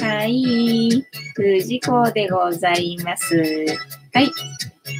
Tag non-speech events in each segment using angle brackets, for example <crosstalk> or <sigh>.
はい。藤子でございます。はい。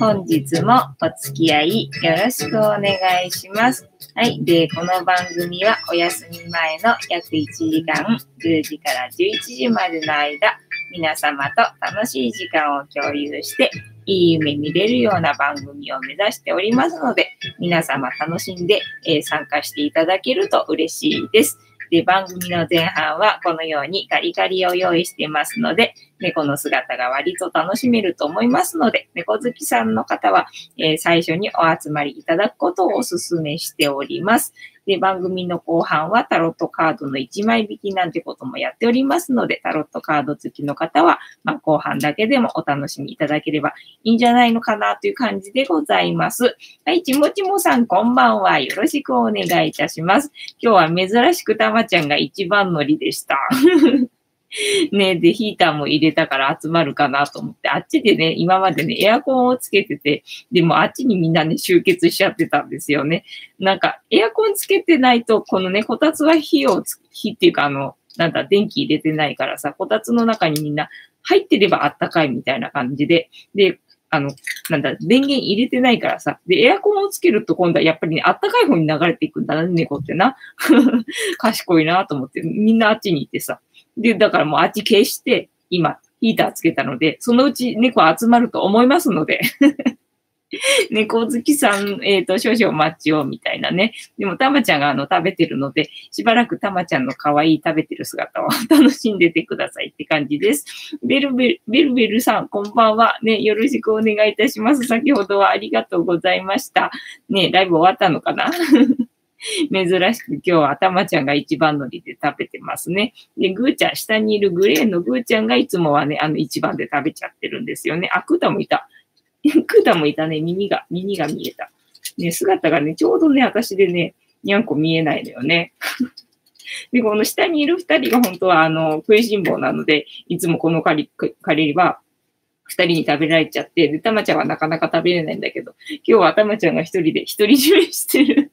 本日もお付き合いよろしくお願いします。はい。で、この番組はお休み前の約1時間、10時から11時までの間、皆様と楽しい時間を共有して、いい夢見れるような番組を目指しておりますので、皆様楽しんで、えー、参加していただけると嬉しいです。で、番組の前半はこのようにガリガリを用意していますので、猫の姿が割と楽しめると思いますので、猫好きさんの方は、えー、最初にお集まりいただくことをお勧めしております。で、番組の後半はタロットカードの1枚引きなんてこともやっておりますので、タロットカード付きの方は、まあ、後半だけでもお楽しみいただければいいんじゃないのかなという感じでございます。はい、ちもちもさんこんばんは。よろしくお願いいたします。今日は珍しくたまちゃんが一番乗りでした。<laughs> ね、で、ヒーターも入れたから集まるかなと思って、あっちでね、今までね、エアコンをつけてて、でもあっちにみんなね、集結しちゃってたんですよね。なんか、エアコンつけてないと、このね、こたつは火をつ、火っていうかあの、なんだ、電気入れてないからさ、こたつの中にみんな入ってればあったかいみたいな感じで、で、あの、なんだ、電源入れてないからさ。で、エアコンをつけると今度はやっぱりね、あったかい方に流れていくんだな、猫ってな。<laughs> 賢いなと思って、みんなあっちに行ってさ。で、だからもうあっち消して、今、ヒーターつけたので、そのうち猫集まると思いますので <laughs> 猫好きさん、えっ、ー、と、少々お待ちを、みたいなね。でも、たまちゃんがあの、食べてるので、しばらくたまちゃんの可愛い食べてる姿を <laughs> 楽しんでてくださいって感じです。ベルベル、ベルベルさん、こんばんは。ね、よろしくお願いいたします。先ほどはありがとうございました。ね、ライブ終わったのかな？<laughs> 珍しく今日は頭ちゃんが一番乗りで食べてますね。で、ぐーちゃん、下にいるグレーのぐーちゃんがいつもはね、あの一番で食べちゃってるんですよね。あ、クータもいた。<laughs> クータもいたね。耳が、耳が見えた。ね、姿がね、ちょうどね、私でね、にゃんこ見えないのよね。<laughs> で、この下にいる二人が本当は、あの、食いしん坊なので、いつもこの借り、借りは、二人に食べられちゃって、で、たまちゃんはなかなか食べれないんだけど、今日はたまちゃんが一人で独り占めしてる。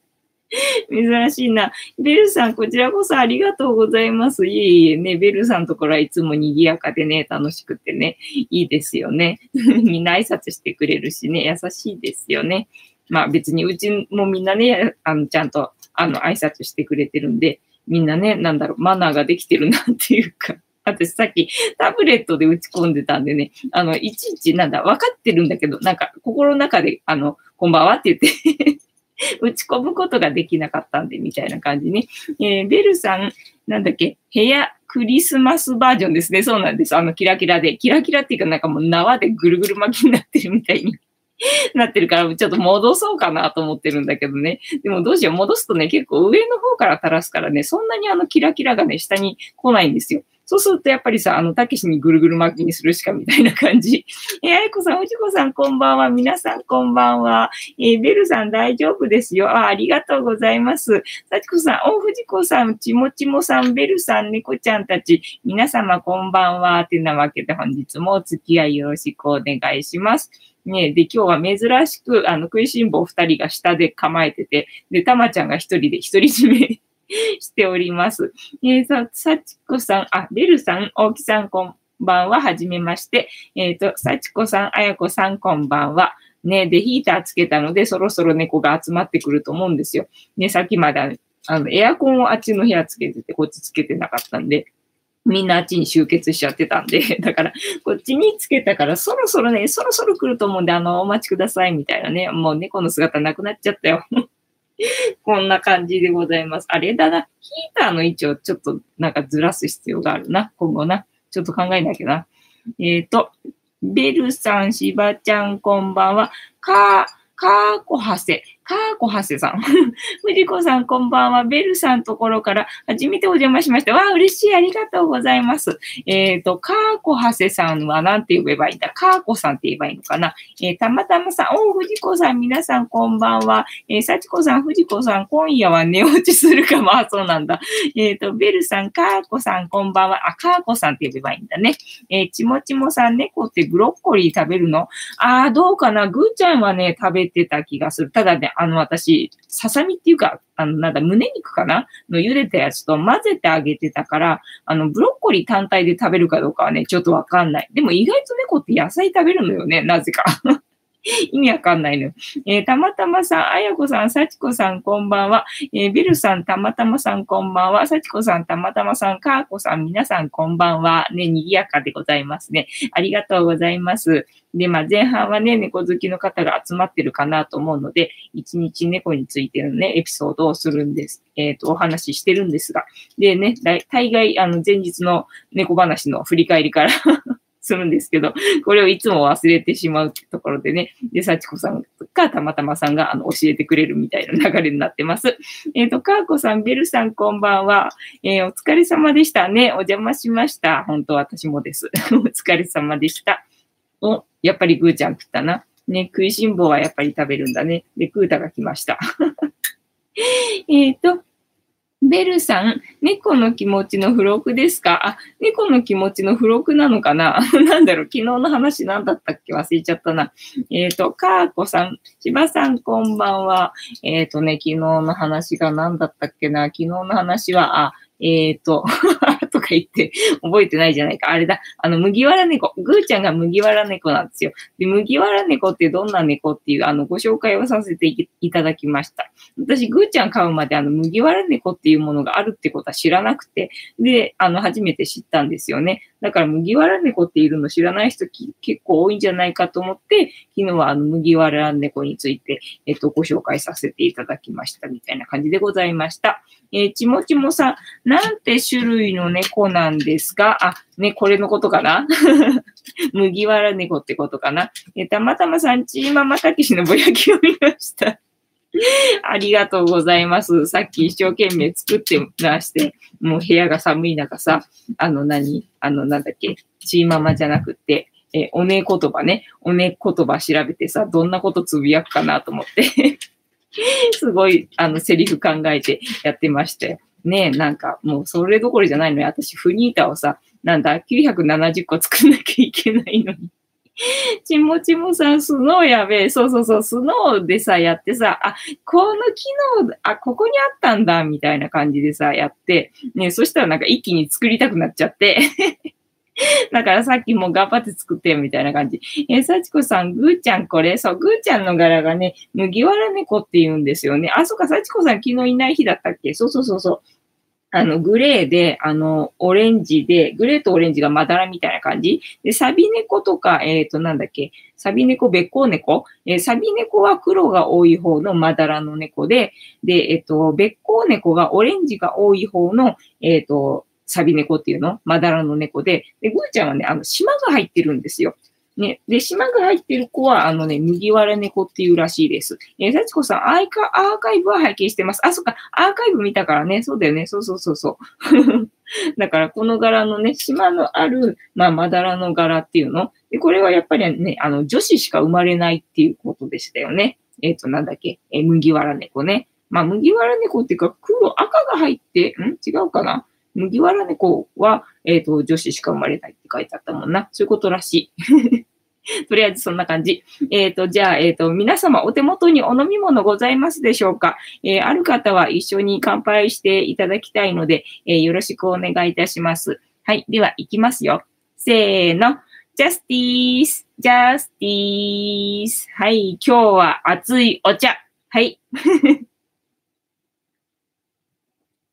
<laughs> 珍しいな。ベルさん、こちらこそありがとうございます。いえいえね、ベルさんのところはいつも賑やかでね、楽しくてね、いいですよね。<laughs> みんな挨拶してくれるしね、優しいですよね。まあ別にうちもみんなね、あの、ちゃんと、あの、挨拶してくれてるんで、みんなね、なんだろう、マナーができてるなっていうか。<laughs> 私さっきタブレットで打ち込んでたんでね、あの、いちいちなんだ、分かってるんだけど、なんか心の中で、あの、こんばんはって言って <laughs> 打ち込むことができなかったんで、みたいな感じね。えー、ベルさん、なんだっけ、部屋クリスマスバージョンですね。そうなんです。あの、キラキラで。キラキラっていうか、なんかもう縄でぐるぐる巻きになってるみたいに <laughs> なってるから、ちょっと戻そうかなと思ってるんだけどね。でもどうしよう。戻すとね、結構上の方から垂らすからね、そんなにあのキラキラがね、下に来ないんですよ。そうするとやっぱりさ、あの、たけしにぐるぐる巻きにするしかみたいな感じ。<laughs> えー、あいこさん、おじこさん、こんばんは。皆さん、こんばんは。えー、ベルさん、大丈夫ですよ。あ、ありがとうございます。さちこさん、おふじこさん、ちもちもさん、ベルさん、猫ちゃんたち、皆様、こんばんは。てなわけで、本日もお付き合いよろしくお願いします。ね、で、今日は珍しく、あの、食いしん坊二人が下で構えてて、で、たまちゃんが一人で独り占め <laughs> しております。えー、さ、さちこさん、あ、ベルさん、大木さん、こんばんは、はじめまして。えっ、ー、と、さちこさん、あやこさん、こんばんは。ね、で、ヒーターつけたので、そろそろ猫が集まってくると思うんですよ。ね、さっきまで、あの、エアコンをあっちの部屋つけてて、こっちつけてなかったんで、みんなあっちに集結しちゃってたんで、<laughs> だから、こっちにつけたから、そろそろね、そろそろ来ると思うんで、あの、お待ちください、みたいなね。もう猫の姿なくなっちゃったよ。<laughs> こんな感じでございます。あれだな。ヒーターの位置をちょっとなんかずらす必要があるな。今後な。ちょっと考えなきゃな。えっ、ー、と、ベルさん、しばちゃん、こんばんは。か、かーこはせ。かーこはせさん。<laughs> 藤子さん、こんばんは。ベルさんところから初めてお邪魔しました。わあ、嬉しい。ありがとうございます。えっ、ー、と、かーこはせさんは何て呼べばいいんだ？かーこさんって言えばいいのかな？えー、たまたまさん、お藤子さん、皆さん、こんばんは。えー、幸子さん、藤子さん、今夜は寝落ちするかも。あ、そうなんだ。えっ、ー、と、ベルさん、かーこさん、こんばんは。あ、かーこさんって呼べばいいんだね。え、ちもちもさん、猫ってブロッコリー食べるの？あー、どうかな？ぐーちゃんはね、食べてた気がする。ただね、あの、私、ささみっていうか、あの、なんだ、胸肉かな？の茹でたやつと混ぜてあげてたから、あの、ブロッコリー単体で食べるかどうかはね、ちょっとわかんない。でも意外と猫って野菜食べるのよね、なぜか。<laughs> 意味わかんないの。えー、たまたまさん、あやこさん、さちこさん、こんばんは。えー、ビルさん、たまたまさん、こんばんは。さちこさん、たまたまさん、かーこさん、皆さん、こんばんは。ね、賑やかでございますね。ありがとうございます。で、まあ、前半はね、猫好きの方が集まってるかなと思うので、一日猫についてのね、エピソードをするんです。えっ、ー、と、お話ししてるんですが。でね、大概、あの、前日の猫話の振り返りからするんですけど、これをいつも忘れてしまうところでね、で、幸子さんかたまたまさんがあの教えてくれるみたいな流れになってます。えっ、ー、と、かーこさん、ベルさん、こんばんは。えー、お疲れ様でしたね。お邪魔しました。本当私もです。<laughs> お疲れ様でした。お、やっぱりぐーちゃん食ったな。ね、食いしん坊はやっぱり食べるんだね。で、クータが来ました。<laughs> えっと、ベルさん、猫の気持ちの付録ですか？あ、猫の気持ちの付録なのかな？<laughs> なんだろう昨日の話何だったっけ？忘れちゃったな。えっ、ー、と、かーこさん、しばさんこんばんは。えっ、ー、とね、昨日の話が何だったっけな？昨日の話は、あ、えっ、ー、とか言って覚えてないじゃないか。あれだ。あの、麦わら猫。ぐーちゃんが麦わら猫なんですよ。で、麦わら猫ってどんな猫っていう、あの、ご紹介をさせていただきました。私、ぐーちゃん買うまで、あの、麦わら猫っていうものがあるってことは知らなくて、で、あの、初めて知ったんですよね。だから麦わら猫っているの知らない人結構多いんじゃないかと思って、昨日はあの麦わら猫について、えっと、ご紹介させていただきましたみたいな感じでございました。えー、ちもちもさん、なんて種類の猫なんですかあ、ね、これのことかな？<laughs> 麦わら猫ってことかな？え、たまたまさん、ちーままたけしのぼやきを見ました。<laughs> ありがとうございます。さっき一生懸命作ってまして、もう部屋が寒い中さ、あの何？あのなんだっけ？チーママじゃなくて、えおね言葉ね、おね言葉調べてさ、どんなことつぶやくかなと思って <laughs> すごい、あの、セリフ考えてやってまして。ねえなんかもうそれどころじゃないのよ。私、フニータをさ、なんだ、970個作んなきゃいけないのに <laughs> ちもちもさん、スノーやべえ。そうそうそう、スノーでさ、やってさ、あ、この機能、あ、ここにあったんだ、みたいな感じでさ、やって、ね、そしたらなんか一気に作りたくなっちゃって <laughs> だからさっきも頑張って作ってよみたいな感じ。え、幸子さん、ぐーちゃんこれ、そう、ぐーちゃんの柄がね、麦わら猫って言うんですよね。あ、そっか、幸子さん昨日いない日だったっけ？そうそうそうそう。あの、グレーで、あの、オレンジで、グレーとオレンジがまだらみたいな感じ？で、サビ猫とか、えっ、ー、と、なんだっけ、サビ猫、べっこう猫？えー、サビ猫は黒が多い方のまだらの猫で、で、えっ、ー、と、べっこう猫がオレンジが多い方の、えっ、と、サビ猫っていうの？まだらの猫で、で、ぐーちゃんはね、あの、島が入ってるんですよ。ね。で、島が入ってる子は、あのね、麦わら猫っていうらしいです。えー、幸子さん、アーカアーカイブは拝見してます。あ、そっか、アーカイブ見たからね。そうだよね。そうそうそうそう。<laughs> だから、この柄のね、島のある、まあ、まだらの柄っていうの。で、これはやっぱりね、あの、女子しか生まれないっていうことでしたよね。えっ、ー、と、なんだっけ、えー、麦わら猫ね。まあ、麦わら猫っていうか、黒、赤が入って、ん？違うかな？麦わら猫は、えっ、ー、と、女子しか生まれないって書いてあったもんな。そういうことらしい。<laughs> とりあえずそんな感じ。えっ、ー、と、じゃあ、えっ、ー、と、皆様お手元にお飲み物ございますでしょうか？えー、ある方は一緒に乾杯していただきたいので、えよろしくお願いいたします。はい。では、いきますよ。せーの。ジャスティース、ジャスティース。はい。今日は熱いお茶。はい。<laughs>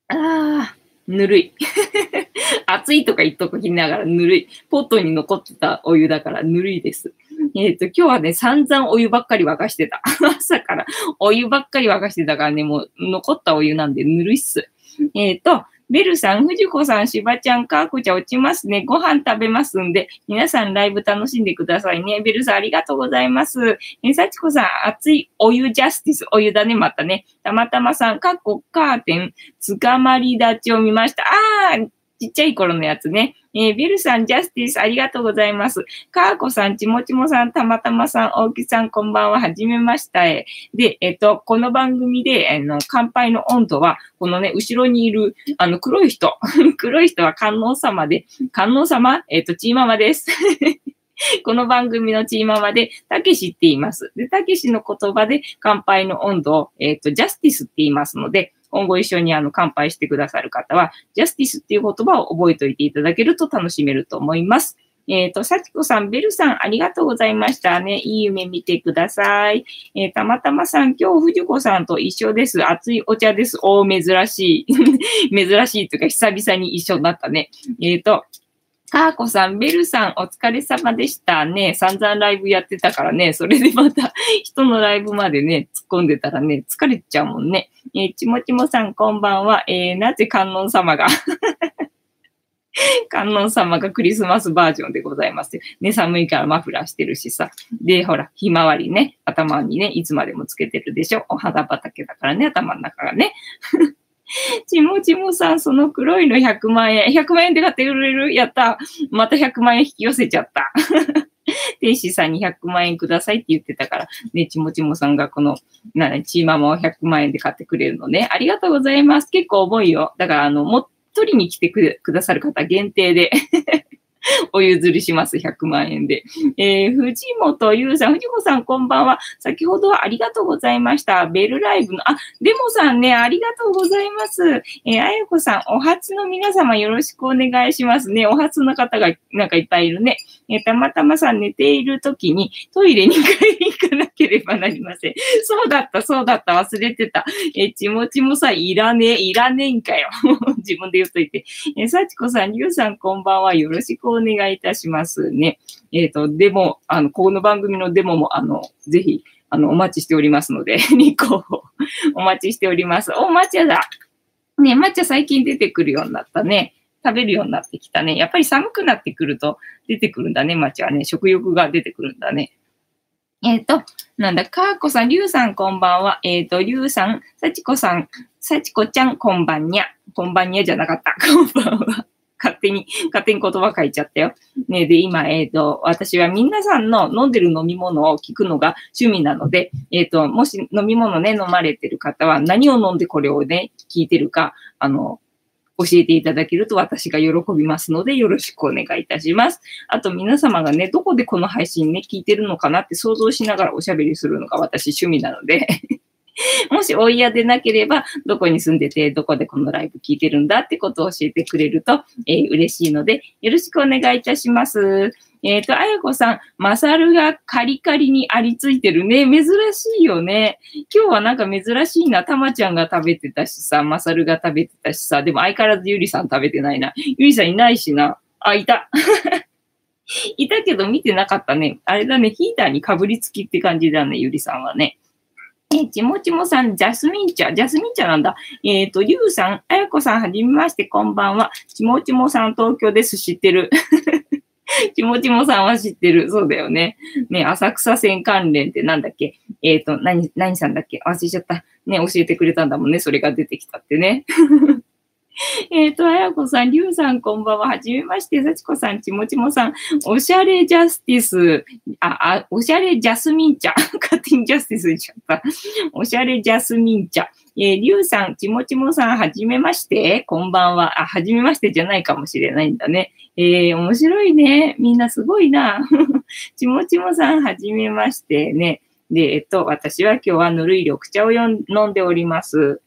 ああ。ぬるい。<laughs> 熱いとか言っときながらぬるい。ポットに残ってたお湯だからぬるいです。えっ、ー、と、今日はね、散々お湯ばっかり沸かしてた。<laughs> 朝からお湯ばっかり沸かしてたからね、もう残ったお湯なんでぬるいっす。えっ、ー、と、ベルさん、藤子さん、しばちゃん、かーこちゃん落ちますね。ご飯食べますんで、皆さんライブ楽しんでくださいね。ベルさん、ありがとうございます。えさ、ちこさん、熱いお湯ジャスティス。お湯だね、またね。たまたまさん、かっこカーテン、つかまり立ちを見ました。あー、ちっちゃい頃のやつね。えー、ビルさん、ジャスティス、ありがとうございます。カーコさん、ちもちもさん、たまたまさん、大木さん、こんばんは、はじめました。えで、えっ、と、この番組で、あの、乾杯の温度は、このね、後ろにいる、あの、黒い人。<laughs> 黒い人は観音様で、観音様？えっ、と、チーママです。<laughs> この番組のチーママで、たけしって言います。で、たけしの言葉で乾杯の温度を、えっ、と、ジャスティスって言いますので、今後一緒にあの乾杯してくださる方は、ジャスティスっていう言葉を覚えておいていただけると楽しめると思います。えっ、と、さちこさん、ベルさん、ありがとうございましたね。いい夢見てください。えーたまたまさん、今日、藤子さんと一緒です。熱いお茶です。おー、珍しい。<laughs> 珍しいというか、久々に一緒になったね。えっ、と、かーこさん、ベルさん、お疲れ様でしたね。散々ライブやってたからね、それでまた <laughs> 人のライブまでね、突っ込んでたらね、疲れちゃうもんね。えーちもちもさん、こんばんは。えーなぜ観音様が <laughs> 観音様がクリスマスバージョンでございます。ね、寒いからマフラーしてるしさ。で、ほら、ひまわりね、頭にね、いつまでもつけてるでしょ。お肌畑だからね、頭の中がね。<laughs> ちもちもさん、その黒いの100万円。100万円で買ってくれる？やった。また100万円引き寄せちゃった。<laughs> 天使さんに100万円くださいって言ってたから、ね、ちもちもさんがこの、な、ちーママを100万円で買ってくれるのね。ありがとうございます。結構重いよ。だから、あの、も取りに来てくださる方限定で <laughs> お譲りします。100万円で。えー、藤本優さん、藤子さんこんばんは。先ほどはありがとうございました。ベルライブの、あ、デモさんね、ありがとうございます。えー、あやこさん、お初の皆様よろしくお願いしますね。お初の方がなんかいっぱいいるね。えーたまたまさん寝ている時にトイレに買いに行かなければなりません。<laughs> そうだった、そうだった、忘れてた。えーちもちもさ、いらねえ、いらねえんかよ。<laughs> 自分で言っといて。えー、さちこさん、りゅうさん、こんばんは。よろしくお願いいたしますね。えっ、と、でも、あの、この番組のデモも、あの、ぜひ、あの、お待ちしておりますので、立候補お待ちしております。お、抹茶だ。ね、抹茶最近出てくるようになったね。食べるようになってきたね。やっぱり寒くなってくると出てくるんだね、抹茶はね。食欲が出てくるんだね。えっ、と、なんだ、かーこさん、りゅうさん、こんばんは。えっ、と、りゅうさん、さちこさん、さちこちゃん、こんばんにゃ。こんばんにゃじゃなかった。<laughs> こんばんは。勝手に、勝手に言葉書いちゃったよ。ねで、今、えっ、と、私は皆さんの飲んでる飲み物を聞くのが趣味なので、えっ、と、もし飲み物ね、飲まれてる方は何を飲んでこれをね、聞いてるか、あの、教えていただけると私が喜びますので、よろしくお願いいたします。あと皆様がね、どこでこの配信ね、聞いてるのかなって想像しながらおしゃべりするのが私趣味なので、<laughs> もしお嫌でなければ、どこに住んでて、どこでこのライブ聞いてるんだってことを教えてくれると、えー嬉しいので、よろしくお願いいたします。えっ、と、あやこさん、マサルがカリカリにありついてるね。珍しいよね。今日はなんか珍しいな。たまちゃんが食べてたしさ、マサルが食べてたしさ、でも相変わらずゆりさん食べてないな。ゆりさんいないしな。あ、いた。<laughs> いたけど見てなかったね。あれだね、ヒーターにかぶりつきって感じだね、ゆりさんはね。え、ちもちもさん、ジャスミン茶、ジャスミン茶なんだ。えっ、と、ゆうさん、あやこさん、はじめまして、こんばんは。ちもちもさん、東京です、知ってる。<laughs> ちもちもさんは知ってる。そうだよね。ね、浅草線関連ってなんだっけ？えっ、と、何、何さんだっけ？忘れちゃった。ね、教えてくれたんだもんね。それが出てきたってね。<laughs> えっと、あやこさん、りゅうさん、こんばんは。はじめまして、さちこさん、ちもちもさん、おしゃれジャスティス、あ、あ、おしゃれジャスミン茶。<laughs> 勝手にジャスティスにしちゃった。おしゃれジャスミン茶。えー、りゅうさん、ちもちもさん、はじめまして。こんばんは。あ、はじめましてじゃないかもしれないんだね。えー、面白いね。みんなすごいな。<laughs> ちもちもさん、はじめましてね。で、えっと、私は今日はぬるい緑茶を飲んでおります。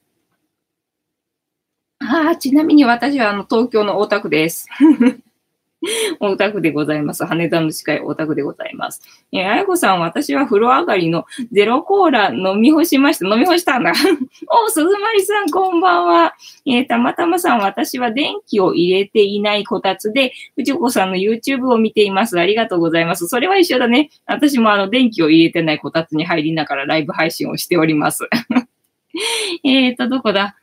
ああ、ちなみに私はあの東京の大田区です。<laughs> 大田区でございます。羽田の近い大田区でございます。えー、あやこさん、私は風呂上がりのゼロコーラ飲み干しました。飲み干したんだ。<laughs> お、鈴まりさん、こんばんは。えーたまたまさん、私は電気を入れていないこたつで、藤子さんの YouTube を見ています。ありがとうございます。それは一緒だね。私もあの、電気を入れてないこたつに入りながらライブ配信をしております。<laughs> えっと、どこだ？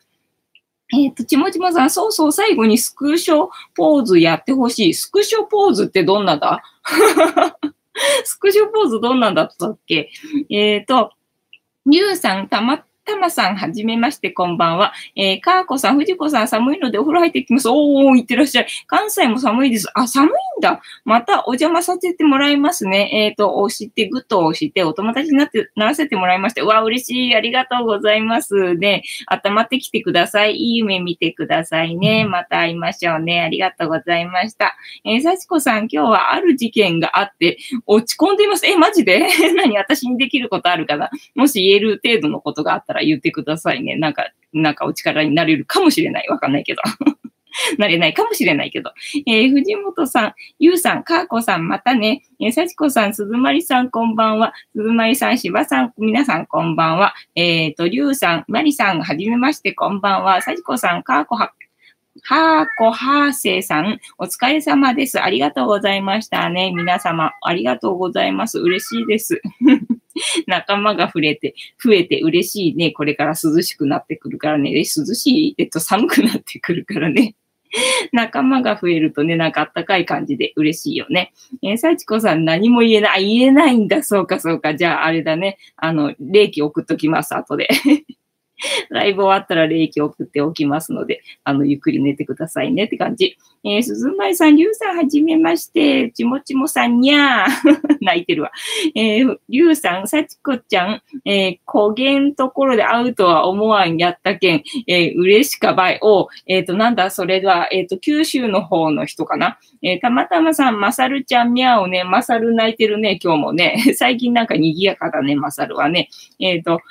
えっ、と、ちもちもさん、そうそう、最後にスクショポーズやってほしい。スクショポーズってどんなだ？<laughs> スクショポーズどんなんだったっけ？えっ、と、りゅうさん、たま、たまさん、はじめまして、こんばんは。えー、かーこさん、ふじこさん、寒いのでお風呂入ってきます。おー、いってらっしゃい。関西も寒いです。あ、寒いんだ。またお邪魔させてもらいますね。えっ、ー、と、押して、グッと押して、お友達になって、ならせてもらいました。うわ、嬉しい。ありがとうございます。で、温まってきてください。いい夢見てくださいね。また会いましょうね。ありがとうございました。えー、幸子さん、今日はある事件があって、落ち込んでいます。え、マジで？<laughs> 何？私にできることあるかな？もし言える程度のことがあったら言ってくださいね。なんか、なんかお力になれるかもしれない。わかんないけど。<laughs> なれないかもしれないけど。えー、藤本さん、ゆうさん、かーこさん、またね。えー、さちこさん、すずまりさん、こんばんは。すずまりさん、しばさん、皆さん、こんばんは。えっ、ー、と、りゅうさん、まりさん、はじめまして、こんばんは。さちこさん、かーこは、はーこはーせいさん、お疲れ様です。ありがとうございましたね。皆様、ありがとうございます。嬉しいです。<laughs> 仲間が増えて、増えて嬉しいね。これから涼しくなってくるからね。涼しい、えっと、寒くなってくるからね。<laughs> 仲間が増えるとね、なんかあったかい感じで嬉しいよね。えー、幸子さん何も言えない。言えないんだ。そうか、そうか。じゃあ、あれだね。あの、霊気送っときます、後で。<laughs> <laughs> ライブ終わったら霊気送っておきますので、あの、ゆっくり寝てくださいねって感じ。えー、鈴舞さん、りゅうさん、はじめまして。ちもちもさん、にゃー。<laughs> 泣いてるわ。えー、りゅうさん、さちこちゃん、えー、焦げんところで会うとは思わんやったけん、えー、嬉しかばい。おえっ、ー、と、なんだ、それは、えっ、ー、と、九州の方の人かな。えー、たまたまさん、まさるちゃん、みゃーおね、まさる泣いてるね、今日もね。<laughs> 最近なんか賑やかだね、まさるはね。えっ、ー、と、か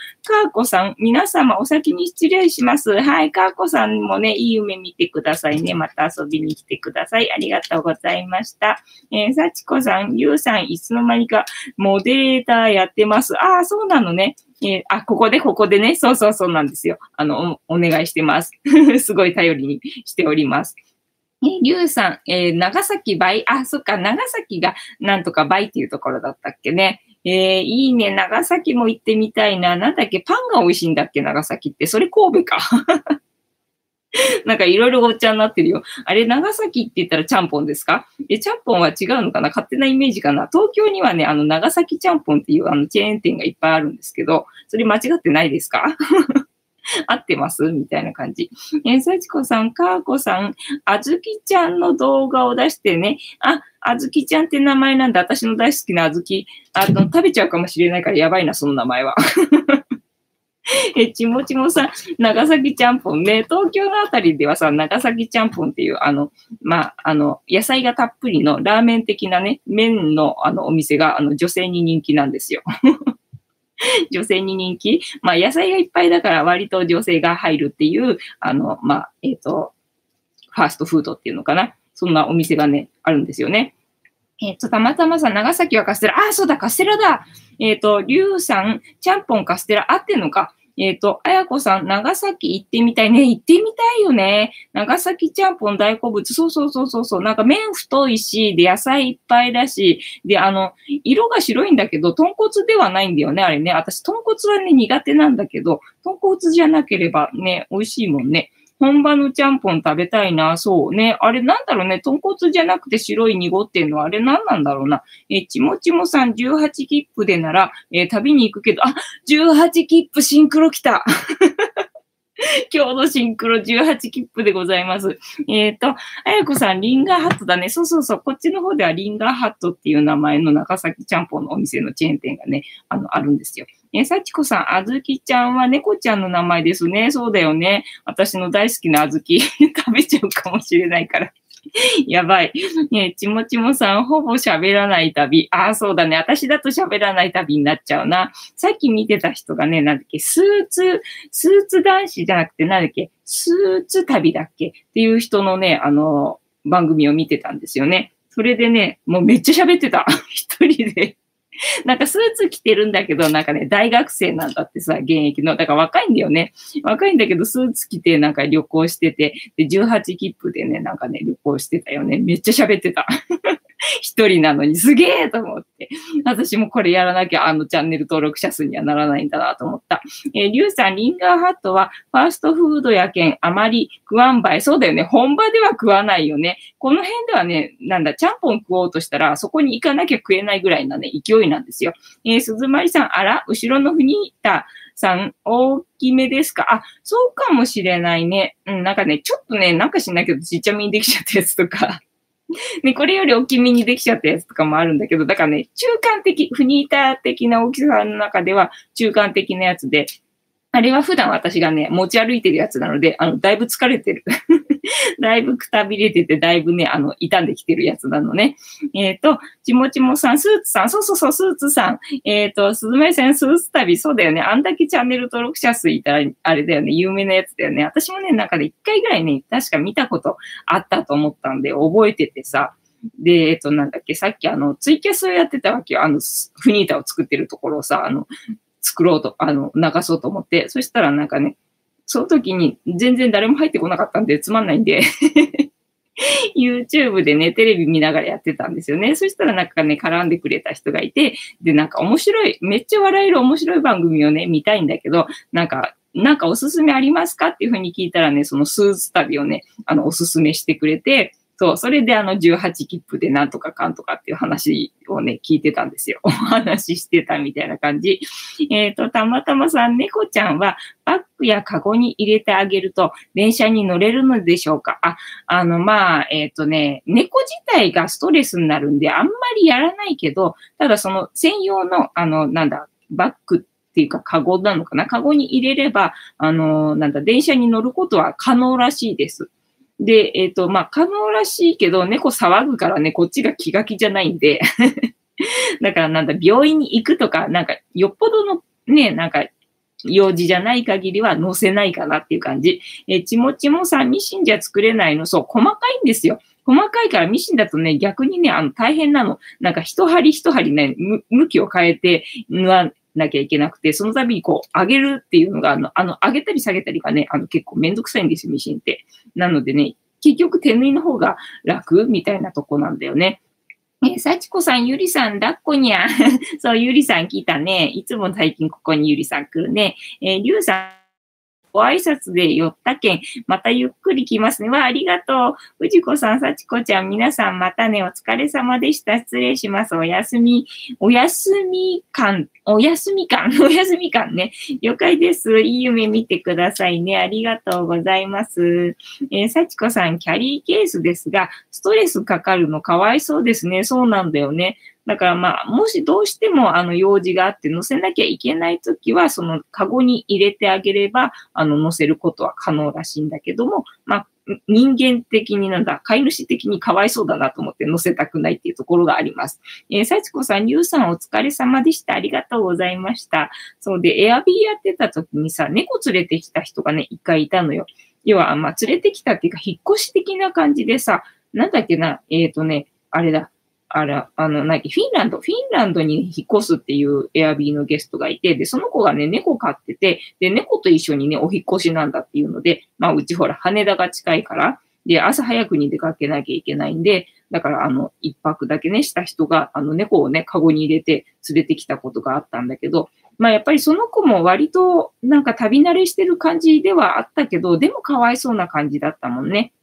ーこさん、皆様お先に失礼します。はい、かーこさんもね、いい夢見てくださいね。また遊びに来てください。ありがとうございました。えー、幸子さん、ゆうさん、いつの間にかモデレーターやってます。ああ、そうなのね。えー、あ、ここで、ここでね。そうそうそうなんですよ。あの、おお願いしてます。<laughs> すごい頼りにしております。えりゅうさん、えー、長崎倍、あ、そっか、長崎がなんとか倍っていうところだったっけね。えー、いいね。長崎も行ってみたいな。なんだっけ？パンが美味しいんだっけ？長崎って。それ神戸か。<laughs> なんかいろいろごっちゃになってるよ。あれ、長崎って言ったらちゃんぽんですか？え、ちゃんぽんは違うのかな？勝手なイメージかな？東京にはね、あの、長崎ちゃんぽんっていうあの、チェーン店がいっぱいあるんですけど、それ間違ってないですか？<laughs> 合ってます？みたいな感じ。えー、幸子さん、かーこさん、あずきちゃんの動画を出してね。あ、あずきちゃんって名前なんだ。私の大好きなあずき。あの、<laughs> 食べちゃうかもしれないからやばいな、その名前は。<laughs> え、ちもちもさん、長崎ちゃんぽんね、東京のあたりではさ、長崎ちゃんぽんっていう、あの、まあ、あの、野菜がたっぷりのラーメン的なね、麺のあのお店が、あの、女性に人気なんですよ。<laughs> 女性に人気まあ、野菜がいっぱいだから割と女性が入るっていう、あの、まあ、えっ、ー、と、ファーストフードっていうのかな。そんなお店がね、あるんですよね。えっ、ー、と、たまたまさ、長崎はカステラ。あ、そうだ、カステラだ。えっ、ー、と、リュウさん、ちゃんぽんカステラ合ってんのか？えっ、ー、と、あやこさん、長崎行ってみたいね。行ってみたいよね。長崎ちゃんぽん大好物。そうそうそうそうそう。なんか麺太いし、で、野菜いっぱいだし、で、あの、色が白いんだけど、豚骨ではないんだよね、あれね。私、豚骨はね、苦手なんだけど、豚骨じゃなければね、美味しいもんね。本場のちゃんぽん食べたいな。そうね。あれなんだろうね。豚骨じゃなくて白い濁ってんのあれ何なんだろうな。えちもちもさん18切符でなら、えー、旅に行くけど、あ、18切符シンクロ来た。<laughs> 今日のシンクロ18切符でございます。えっ、ー、と、あやこさん、リンガーハットだね。そうそうそう。こっちの方ではリンガーハットっていう名前の長崎ちゃんぽんのお店のチェーン店がね、あの、あるんですよ。えさちこさん、あずきちゃんは猫ちゃんの名前ですね。そうだよね。私の大好きなあずき <laughs> 食べちゃうかもしれないから。<laughs> やばい。ねちもちもさん、ほぼ喋らない旅。ああ、そうだね。私だと喋らない旅になっちゃうな。さっき見てた人がね、なんだっけ、スーツ、スーツ男子じゃなくて、なんだっけ、スーツ旅だっけ？っていう人のね、あの、番組を見てたんですよね。それでね、もうめっちゃ喋ってた。<laughs> 一人で。<laughs> なんかスーツ着てるんだけど、なんかね、大学生なんだってさ、現役の。だから若いんだよね。若いんだけど、スーツ着てなんか旅行してて、で、18切符でね、なんかね、旅行してたよね。めっちゃ喋ってた。<laughs> 一人なのにすげえと思って。私もこれやらなきゃあのチャンネル登録者数にはならないんだなと思った。えー、リュウさん、リンガーハットはファーストフードやけん、あまり食わんばい。そうだよね。本場では食わないよね。この辺ではね、なんだ、ちゃんぽん食おうとしたら、そこに行かなきゃ食えないぐらいなね、勢いなんですよ。えー、鈴まりさん、あら、後ろのふにたさん、大きめですか？あ、そうかもしれないね。うん、なんかね、ちょっとね、なんかしないけどちっちゃめにできちゃったやつとか。ね、これより大きめにできちゃったやつとかもあるんだけど、だからね、中間的、フニーター的な大きさの中では中間的なやつで、あれは普段私がね、持ち歩いてるやつなので、あの、だいぶ疲れてる。<laughs> だいぶくたびれてて、だいぶね、あの、傷んできてるやつなのね。えっ、ー、と、ちもちもさん、スーツさん、そうそうそう、スーツさん。えっ、ー、と、すずめせんスーツ旅、そうだよね。あんだけチャンネル登録者数いたら、あれだよね、有名なやつだよね。私もね、なんかで一回ぐらいね、確か見たことあったと思ったんで、覚えててさ。で、えっと、なんだっけ、さっきあの、ツイキャスをやってたわけよ。あの、フニータを作ってるところをさ、あの、作ろうと、あの、流そうと思って、そしたらなんかね、その時に全然誰も入ってこなかったんでつまんないんで <laughs> YouTube でね、テレビ見ながらやってたんですよね。そしたらなんかね、絡んでくれた人がいて、で、なんか面白い、めっちゃ笑える面白い番組をね、見たいんだけど、なんか、なんかおすすめありますか？っていうふうに聞いたらね、そのスーツ旅をね、あの、おすすめしてくれて、そう、それであの18切符でなんとかかんとかっていう話をね、聞いてたんですよ。<laughs> お話ししてたみたいな感じ。えっ、ー、と、たまたまさん、猫ちゃんはバッグやカゴに入れてあげると電車に乗れるのでしょうか？あ、あの、まあ、えっ、ー、とね、猫自体がストレスになるんであんまりやらないけど、ただその専用の、あの、なんだ、バッグっていうか、カゴなのかな？カゴに入れれば、あの、なんだ、電車に乗ることは可能らしいです。で、えっ、ー、と、まあ、可能らしいけど、猫騒ぐからね、こっちが気が気じゃないんで <laughs> だからなんだ、病院に行くとか、なんか、よっぽどのね、なんか、用事じゃない限りは載せないかなっていう感じ。え、ちもちもさん、ミシンじゃ作れないの。そう、細かいんですよ。細かいからミシンだとね、逆にね、あの、大変なの。なんか一針一針ね、向きを変えてなきゃいけなくて、そのたびにこう、上げるっていうのが、あの、あの、上げたり下げたりがね、あの、結構めんどくさいんですよ、ミシンって。なのでね、結局手縫いの方が楽みたいなとこなんだよね。え幸子さん、ゆりさん、抱っこにゃ。<laughs> そう、ゆりさん来たね。いつも最近ここにゆりさん来るね。えー、りゅうさん、ご挨拶で寄ったけん、またゆっくり来ますね。わ、ありがとう。藤子さん、幸子ちゃん、皆さんまたね、お疲れ様でした。失礼します。おやすみ、おやすみ感、おやすみ感、<laughs> おやすみ感ね。了解です。いい夢見てくださいね。ありがとうございます。えー、幸子さん、キャリーケースですが、ストレスかかるのかわいそうですね。そうなんだよね。だからまあ、もしどうしてもあの用事があって載せなきゃいけないときは、そのカゴに入れてあげれば、あの載せることは可能らしいんだけども、まあ、人間的になんだ、飼い主的にかわいそうだなと思って載せたくないっていうところがあります。えー、幸子さん、ゆうさんお疲れ様でした。ありがとうございました。そうで、エアビーやってた時にさ、猫連れてきた人がね、一回いたのよ。要は、まあ、連れてきたっていうか、引っ越し的な感じでさ、なんだっけな、えっ、ー、とね、あれだ、あら、あの、なフィンランド、フィンランドに引っ越すっていうエアビーのゲストがいて、で、その子がね、猫飼ってて、で、猫と一緒にね、お引っ越しなんだっていうので、まあ、うちほら、羽田が近いから、で、朝早くに出かけなきゃいけないんで、だから、あの、一泊だけね、した人が、あの、猫をね、カゴに入れて連れてきたことがあったんだけど、まあ、やっぱりその子も割と、なんか旅慣れしてる感じではあったけど、でもかわいそうな感じだったもんね。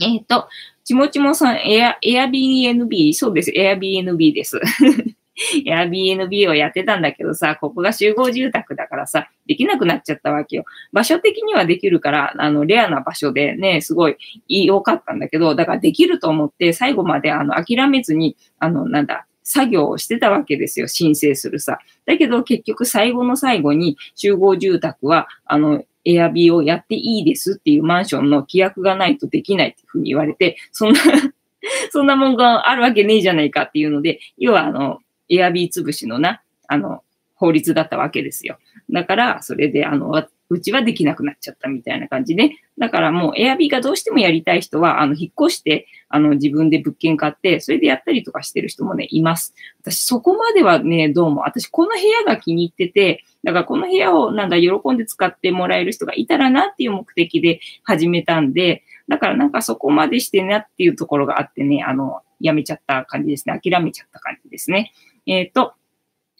えっ、ー、と、ちもちもさん、エア、エア BNB、そうです、エア BNB です。<laughs> エア BNB をやってたんだけどさ、ここが集合住宅だからさ、できなくなっちゃったわけよ。場所的にはできるから、あの、レアな場所でね、すごい良かったんだけど、だからできると思って最後まであの、諦めずに、あの、なんだ、作業をしてたわけですよ。申請するさ。だけど結局最後の最後に集合住宅は、あの、エアビーをやっていいですっていうマンションの規約がないとできないっていうふうに言われて、そんな <laughs> そんなもんがあるわけねえじゃないかっていうので、要はあの、エアビー潰しのな、あの、法律だったわけですよ。だから、それで、あの、うちはできなくなっちゃったみたいな感じで、だからもうエアビーがどうしてもやりたい人は、あの、引っ越して、あの、自分で物件買って、それでやったりとかしてる人もね、います。私、そこまではね、どうも、私、この部屋が気に入ってて、だからこの部屋をなんだ、喜んで使ってもらえる人がいたらなっていう目的で始めたんで、だからなんかそこまでしてなっていうところがあってね、あの、やめちゃった感じですね。諦めちゃった感じですね。えっ、ー、と、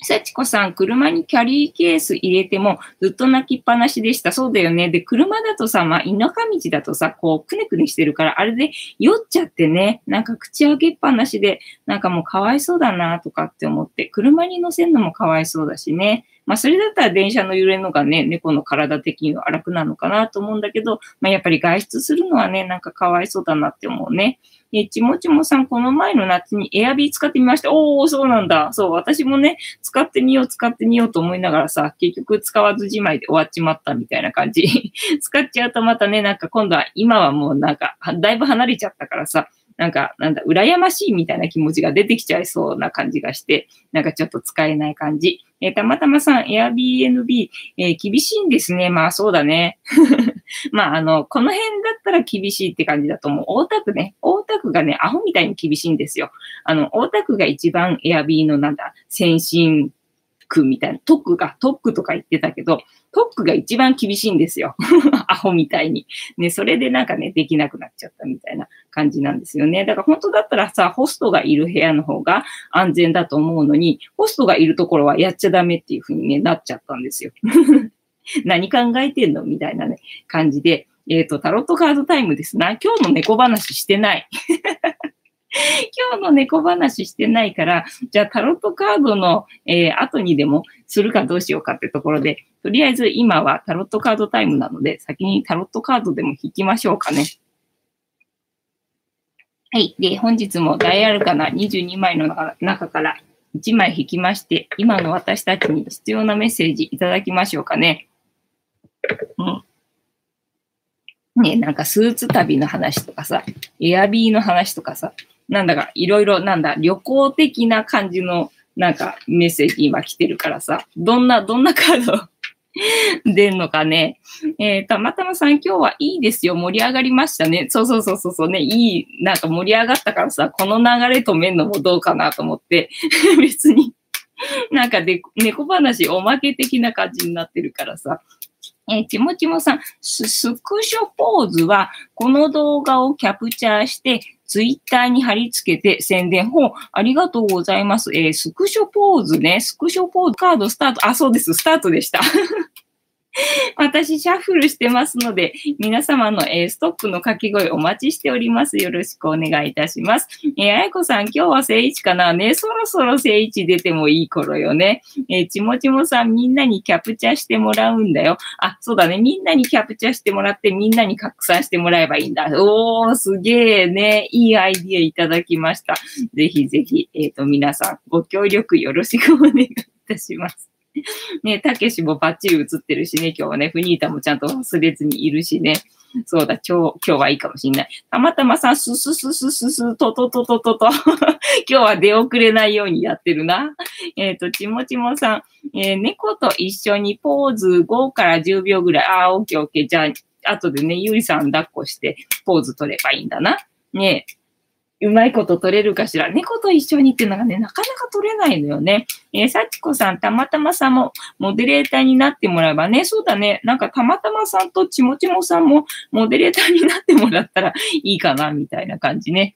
幸子さん、車にキャリーケース入れてもずっと泣きっぱなしでした。そうだよね。で、車だとさ、まあ、田舎道だとさ、こう、くねくねしてるから、あれで酔っちゃってね、なんか口開けっぱなしで、なんかもうかわいそうだなとかって思って、車に乗せるのもかわいそうだしね。まあ、それだったら電車の揺れのがね、猫の体的には楽なのかなと思うんだけど、まあ、やっぱり外出するのはね、なんかかわいそうだなって思うね。え、ちもちもさん、この前の夏にエアビー使ってみました。おー、そうなんだ。そう、私もね、使ってみよう、使ってみようと思いながらさ、結局使わずじまいで終わっちまったみたいな感じ。<laughs> 使っちゃうとまたね、なんか今度は、今はもうなんか、だいぶ離れちゃったからさ、なんか、なんだ、羨ましいみたいな気持ちが出てきちゃいそうな感じがして、なんかちょっと使えない感じ。えー、たまたまさん、Airbnb、えー、厳しいんですね。まあそうだね。<laughs> まああの、この辺だったら厳しいって感じだと思う。大田区ね。大田区がね、アホみたいに厳しいんですよ。あの、大田区が一番 Airb のなんだ、先進区みたいな、特区が、特区とか言ってたけど、特区が一番厳しいんですよ。<laughs> アホみたいに。ね、それでなんかね、できなくなっちゃったみたいな感じなんですよね。だから本当だったらさ、ホストがいる部屋の方が安全だと思うのに、ホストがいるところはやっちゃダメっていう風にね、なっちゃったんですよ。<laughs> 何考えてんのみたいなね、感じで。えっ、ー、と、タロットカードタイムですな。今日の猫話してない。<laughs> 今日の猫話してないから、じゃあタロットカードの、えー、後にでもするかどうしようかってところで、とりあえず今はタロットカードタイムなので、先にタロットカードでも引きましょうかね。はい。で、本日も大アルカナ22枚の中から1枚引きまして、今の私たちに必要なメッセージいただきましょうかね。うん。ね、なんかスーツ旅の話とかさ、エアビーの話とかさ、なんだかいろいろなんだ、旅行的な感じのなんかメッセージ今来てるからさ、どんな、どんなカード <laughs> 出んのかね。えー、たまたまさん今日はいいですよ。盛り上がりましたね。そうそうそうそうそうね。いい、なんか盛り上がったからさ、この流れ止めんのもどうかなと思って、<laughs> 別になんかで、猫話おまけ的な感じになってるからさ、えー、ちもちもさん、スクショポーズは、この動画をキャプチャーして、ツイッターに貼り付けて宣伝。本、ありがとうございます。えー、スクショポーズね。スクショポーズカードスタート。あ、そうです。スタートでした。<laughs> 私、シャッフルしてますので、皆様の、えー、ストップの掛け声お待ちしております。よろしくお願いいたします。えー、あやこさん、今日は聖一かなね、そろそろ聖一出てもいい頃よね。えー、ちもちもさん、みんなにキャプチャーしてもらうんだよ。あ、そうだね。みんなにキャプチャーしてもらって、みんなに拡散してもらえばいいんだ。おー、すげーね。いいアイディアいただきました。ぜひぜひ、えっ、ー、と、皆さん、ご協力よろしくお願いいたします。<laughs> ね、たけしもバッチリ映ってるしね、今日はね、フニータもちゃんと忘れずにいるしね。そうだ、今日、今日はいいかもしんない。たまたまさ、スススススス、トトトトトト。<laughs> 今日は出遅れないようにやってるな。えっ、ー、と、ちもちもさん、えー、猫と一緒にポーズ5から10秒ぐらい。あー、オッケーオッケー。じゃあ、後でね、ゆりさん抱っこしてポーズ取ればいいんだな。ねえうまいこと取れるかしら。猫と一緒にっていうのがね、なかなか取れないのよね。えー、さちこさん、たまたまさんもモデレーターになってもらえばね、そうだね。なんかたまたまさんとちもちもさんもモデレーターになってもらったらいいかな、みたいな感じね。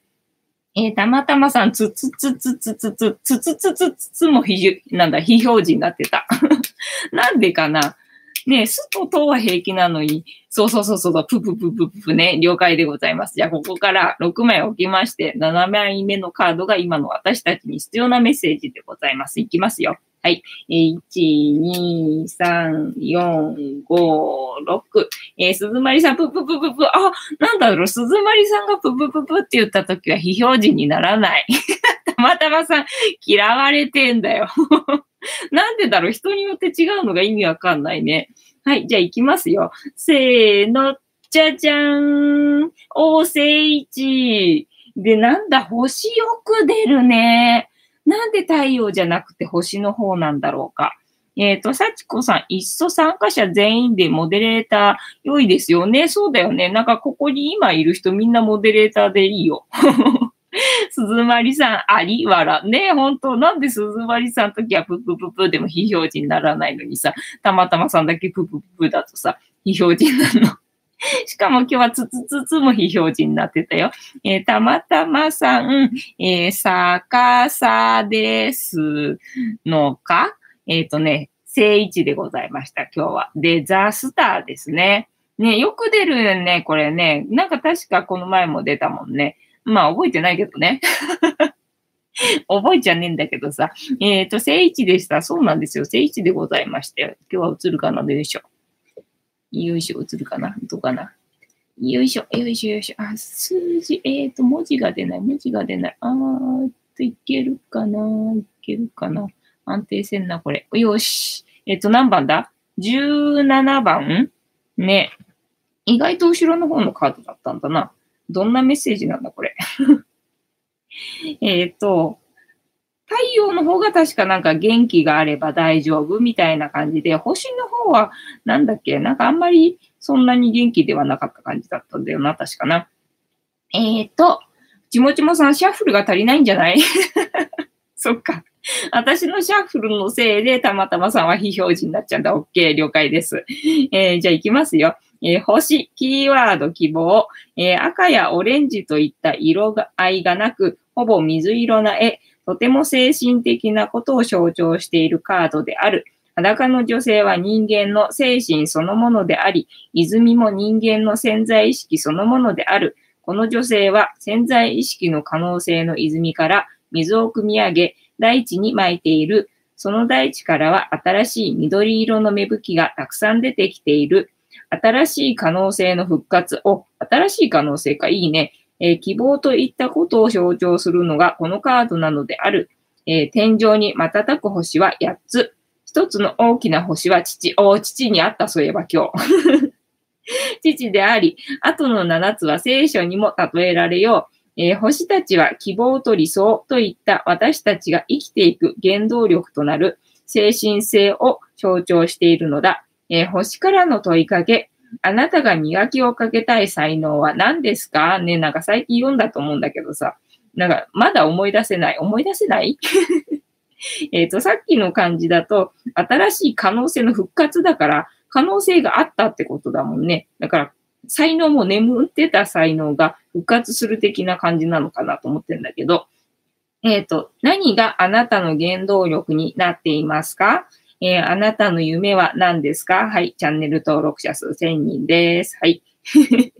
えー、たまたまさん、つつつつつつつ、つつつつつつも非、なんだ、非表示になってた。なんでかなねすととは平気なのに、そうそうそうそう、ぷぷぷぷぷね、了解でございます。じゃあ、ここから6枚置きまして、7枚目のカードが今の私たちに必要なメッセージでございます。いきますよ。はい。1、2、3、4、5、6。えー、鈴まりさん、ぷぷぷぷぷ。あ、なんだろう、鈴まりさんがぷぷぷぷって言ったときは非表示にならない。たまたまさん、嫌われてんだよ。<laughs> なんでだろう？人によって違うのが意味わかんないね。はい、じゃあ行きますよ。せーの、じゃじゃーん。おせいち。で、なんだ、星よく出るね。なんで太陽じゃなくて星の方なんだろうか。えっ、ー、と、幸子さん、いっそ参加者全員でモデレーター良いですよね。そうだよね。なんかここに今いる人みんなモデレーターでいいよ。<laughs> 鈴まりさん、あり？わら。ねえ、本当なんで鈴まりさんときはププププ？でも非表示にならないのにさ、たまたまさんだけププププだとさ、非表示になるの。<laughs> しかも今日はつつつつも非表示になってたよ。えー、たまたまさん、えー、逆さですのか？えっ、ー、とね、正位置でございました、今日は。で、ザ・スターですね。ね、よく出るね、これね。なんか確かこの前も出たもんね。まあ覚えてないけどね。<laughs> 覚えちゃねえんだけどさ。えっ、ー、と、聖一でした。そうなんですよ。聖一でございまして。今日は映るかなよいしょ。よいしょ、映るかなどうかなよいしょ、よいしょ、よいしょ。あ、数字、えっ、ー、と、文字が出ない、文字が出ない。あーっと、いけるかないけるかな安定せんな、これ。よし。えっ、ー、と、何番だ ?17 番ね。意外と後ろの方のカードだったんだな。どんなメッセージなんだ、これ。<laughs> えっと、太陽の方が確かなんか元気があれば大丈夫みたいな感じで、星の方はなんだっけなんかあんまりそんなに元気ではなかった感じだったんだよな、確かな。えっ、と、ちもちもさん、シャッフルが足りないんじゃない？<laughs> そっか。私のシャッフルのせいで、たまたまさんは非表示になっちゃうんだ。OK、了解です。えー、じゃあ行きますよ。えー、星、キーワード、希望、えー、赤やオレンジといった色合いがなく、ほぼ水色な絵、とても精神的なことを象徴しているカードである。裸の女性は人間の精神そのものであり、泉も人間の潜在意識そのものである。この女性は潜在意識の可能性の泉から水を汲み上げ、大地に巻いている。その大地からは新しい緑色の芽吹きがたくさん出てきている。新しい可能性の復活。お、新しい可能性か。いいね。えー、希望といったことを象徴するのがこのカードなのである。えー、天井に瞬く星は8つ。一つの大きな星は父。お父にあった、そういえば今日。<laughs> 父であり、あとの7つは聖書にも例えられよう。えー、星たちは希望と理想といった私たちが生きていく原動力となる精神性を象徴しているのだ。えー、星からの問いかけ、あなたが磨きをかけたい才能は何ですか？ね、なんか最近読んだと思うんだけどさ、なんかまだ思い出せない？思い出せない？<laughs> えっと、さっきの感じだと、新しい可能性の復活だから、可能性があったってことだもんね。だから、才能も眠ってた才能が復活する的な感じなのかなと思ってるんだけど、えっ、ー、と、何があなたの原動力になっていますか？えー、あなたの夢は何ですか？はい。チャンネル登録者数1000人です。はい。<laughs>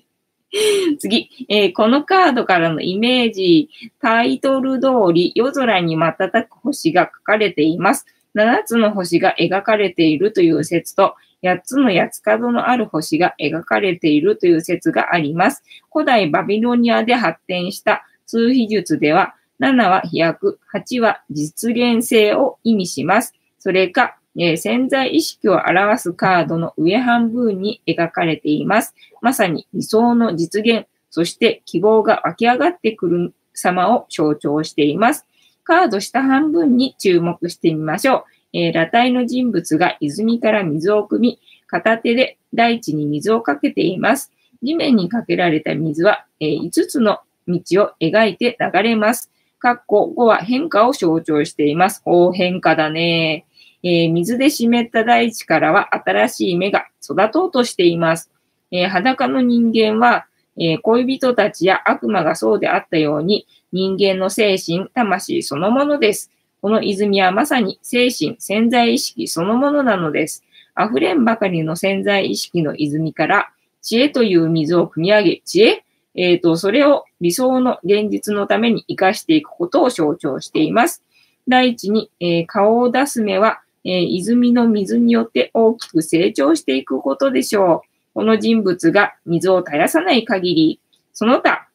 次、えー、このカードからのイメージ、タイトル通り夜空に瞬く星が書かれています。7つの星が描かれているという説と、8つの八つ角のある星が描かれているという説があります。古代バビロニアで発展した数秘術では、7は飛躍、8は実現性を意味します。それか、えー、潜在意識を表すカードの上半分に描かれています。まさに理想の実現、そして希望が湧き上がってくる様を象徴しています。カード下半分に注目してみましょう。えー、裸体の人物が泉から水を汲み、片手で大地に水をかけています。地面にかけられた水は、えー、5つの道を描いて流れます。括弧5は変化を象徴しています。お変化だね。えー、水で湿った大地からは新しい芽が育とうとしています。えー、裸の人間は、えー、恋人たちや悪魔がそうであったように、人間の精神、魂そのものです。この泉はまさに精神、潜在意識そのものなのです。溢れんばかりの潜在意識の泉から、知恵という水を汲み上げ、知恵えっ、ー、と、それを理想の現実のために活かしていくことを象徴しています。第一に、えー、顔を出す目は、えー、泉の水によって大きく成長していくことでしょう。この人物が水を絶やさない限り、その他、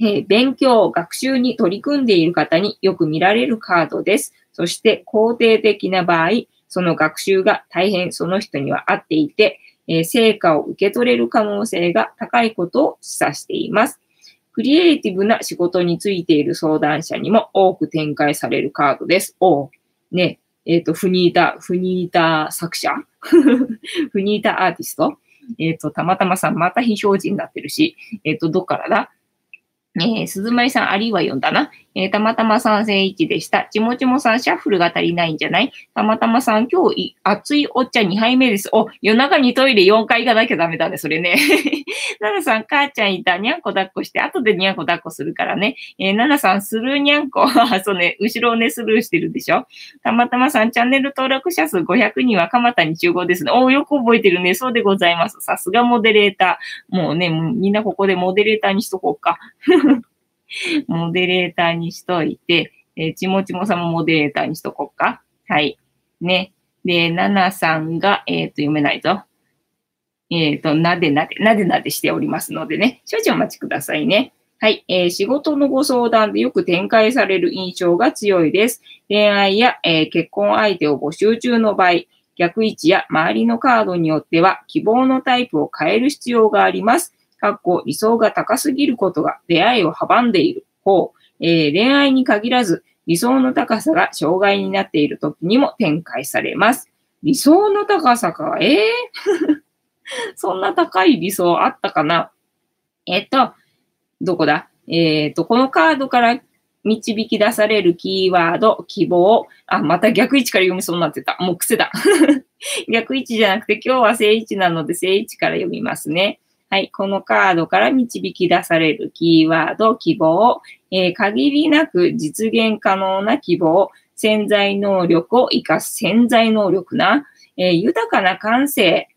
えー、勉強、学習に取り組んでいる方によく見られるカードです。そして肯定的な場合、その学習が大変その人には合っていて、えー、成果を受け取れる可能性が高いことを示唆しています。クリエイティブな仕事についている相談者にも多く展開されるカードです。おね、えっ、ー、と、フニータ、フニータ作者？<laughs> フニータアーティスト？えっ、ー、と、たまたまさん、また非表示になってるし、えっ、ー、と、どっからだ？えー、鈴舞さん、あるいは読んだな。えー、たまたまさん正一でした。ちもちもさん、シャッフルが足りないんじゃない？たまたまさん、今日、熱いお茶2杯目です。お、夜中にトイレ4回行かなきゃダメだね、それね。<laughs> ななさん、母ちゃんいた。にゃんこ抱っこして、後でにゃんこ抱っこするからね。えー、ななさん、スルーにゃんこ。<laughs> そうね、後ろをね、スルーしてるでしょ？たまたまさん、チャンネル登録者数500人は蒲田に集合ですね。およく覚えてるね。そうでございます。さすがモデレーター。もうね、みんなここでモデレーターにしとこうか。<laughs> モデレーターにしといて、えー、ちもちもさんもモデレーターにしとこうか。はい。ね。で、ななさんが、えっ、ー、と、読めないぞ。えっ、ー、と、なでなで、なでなでしておりますのでね、少々お待ちくださいね。はい、えー、仕事のご相談でよく展開される印象が強いです。恋愛や、えー、結婚相手を募集中の場合、逆位置や周りのカードによっては希望のタイプを変える必要があります。かっこ理想が高すぎることが出会いを阻んでいる方、えー、恋愛に限らず理想の高さが障害になっている時にも展開されます。理想の高さか、ええー？<laughs> そんな高い理想あったかな？えっと、どこだ？えっ、と、このカードから導き出されるキーワード、希望。あ、また逆位置から読みそうになってた。もう癖だ。<laughs> 逆位置じゃなくて今日は正位置なので正位置から読みますね。はい。このカードから導き出されるキーワード、希望。えー、限りなく実現可能な希望。潜在能力を活かす潜在能力な。えー、豊かな感性。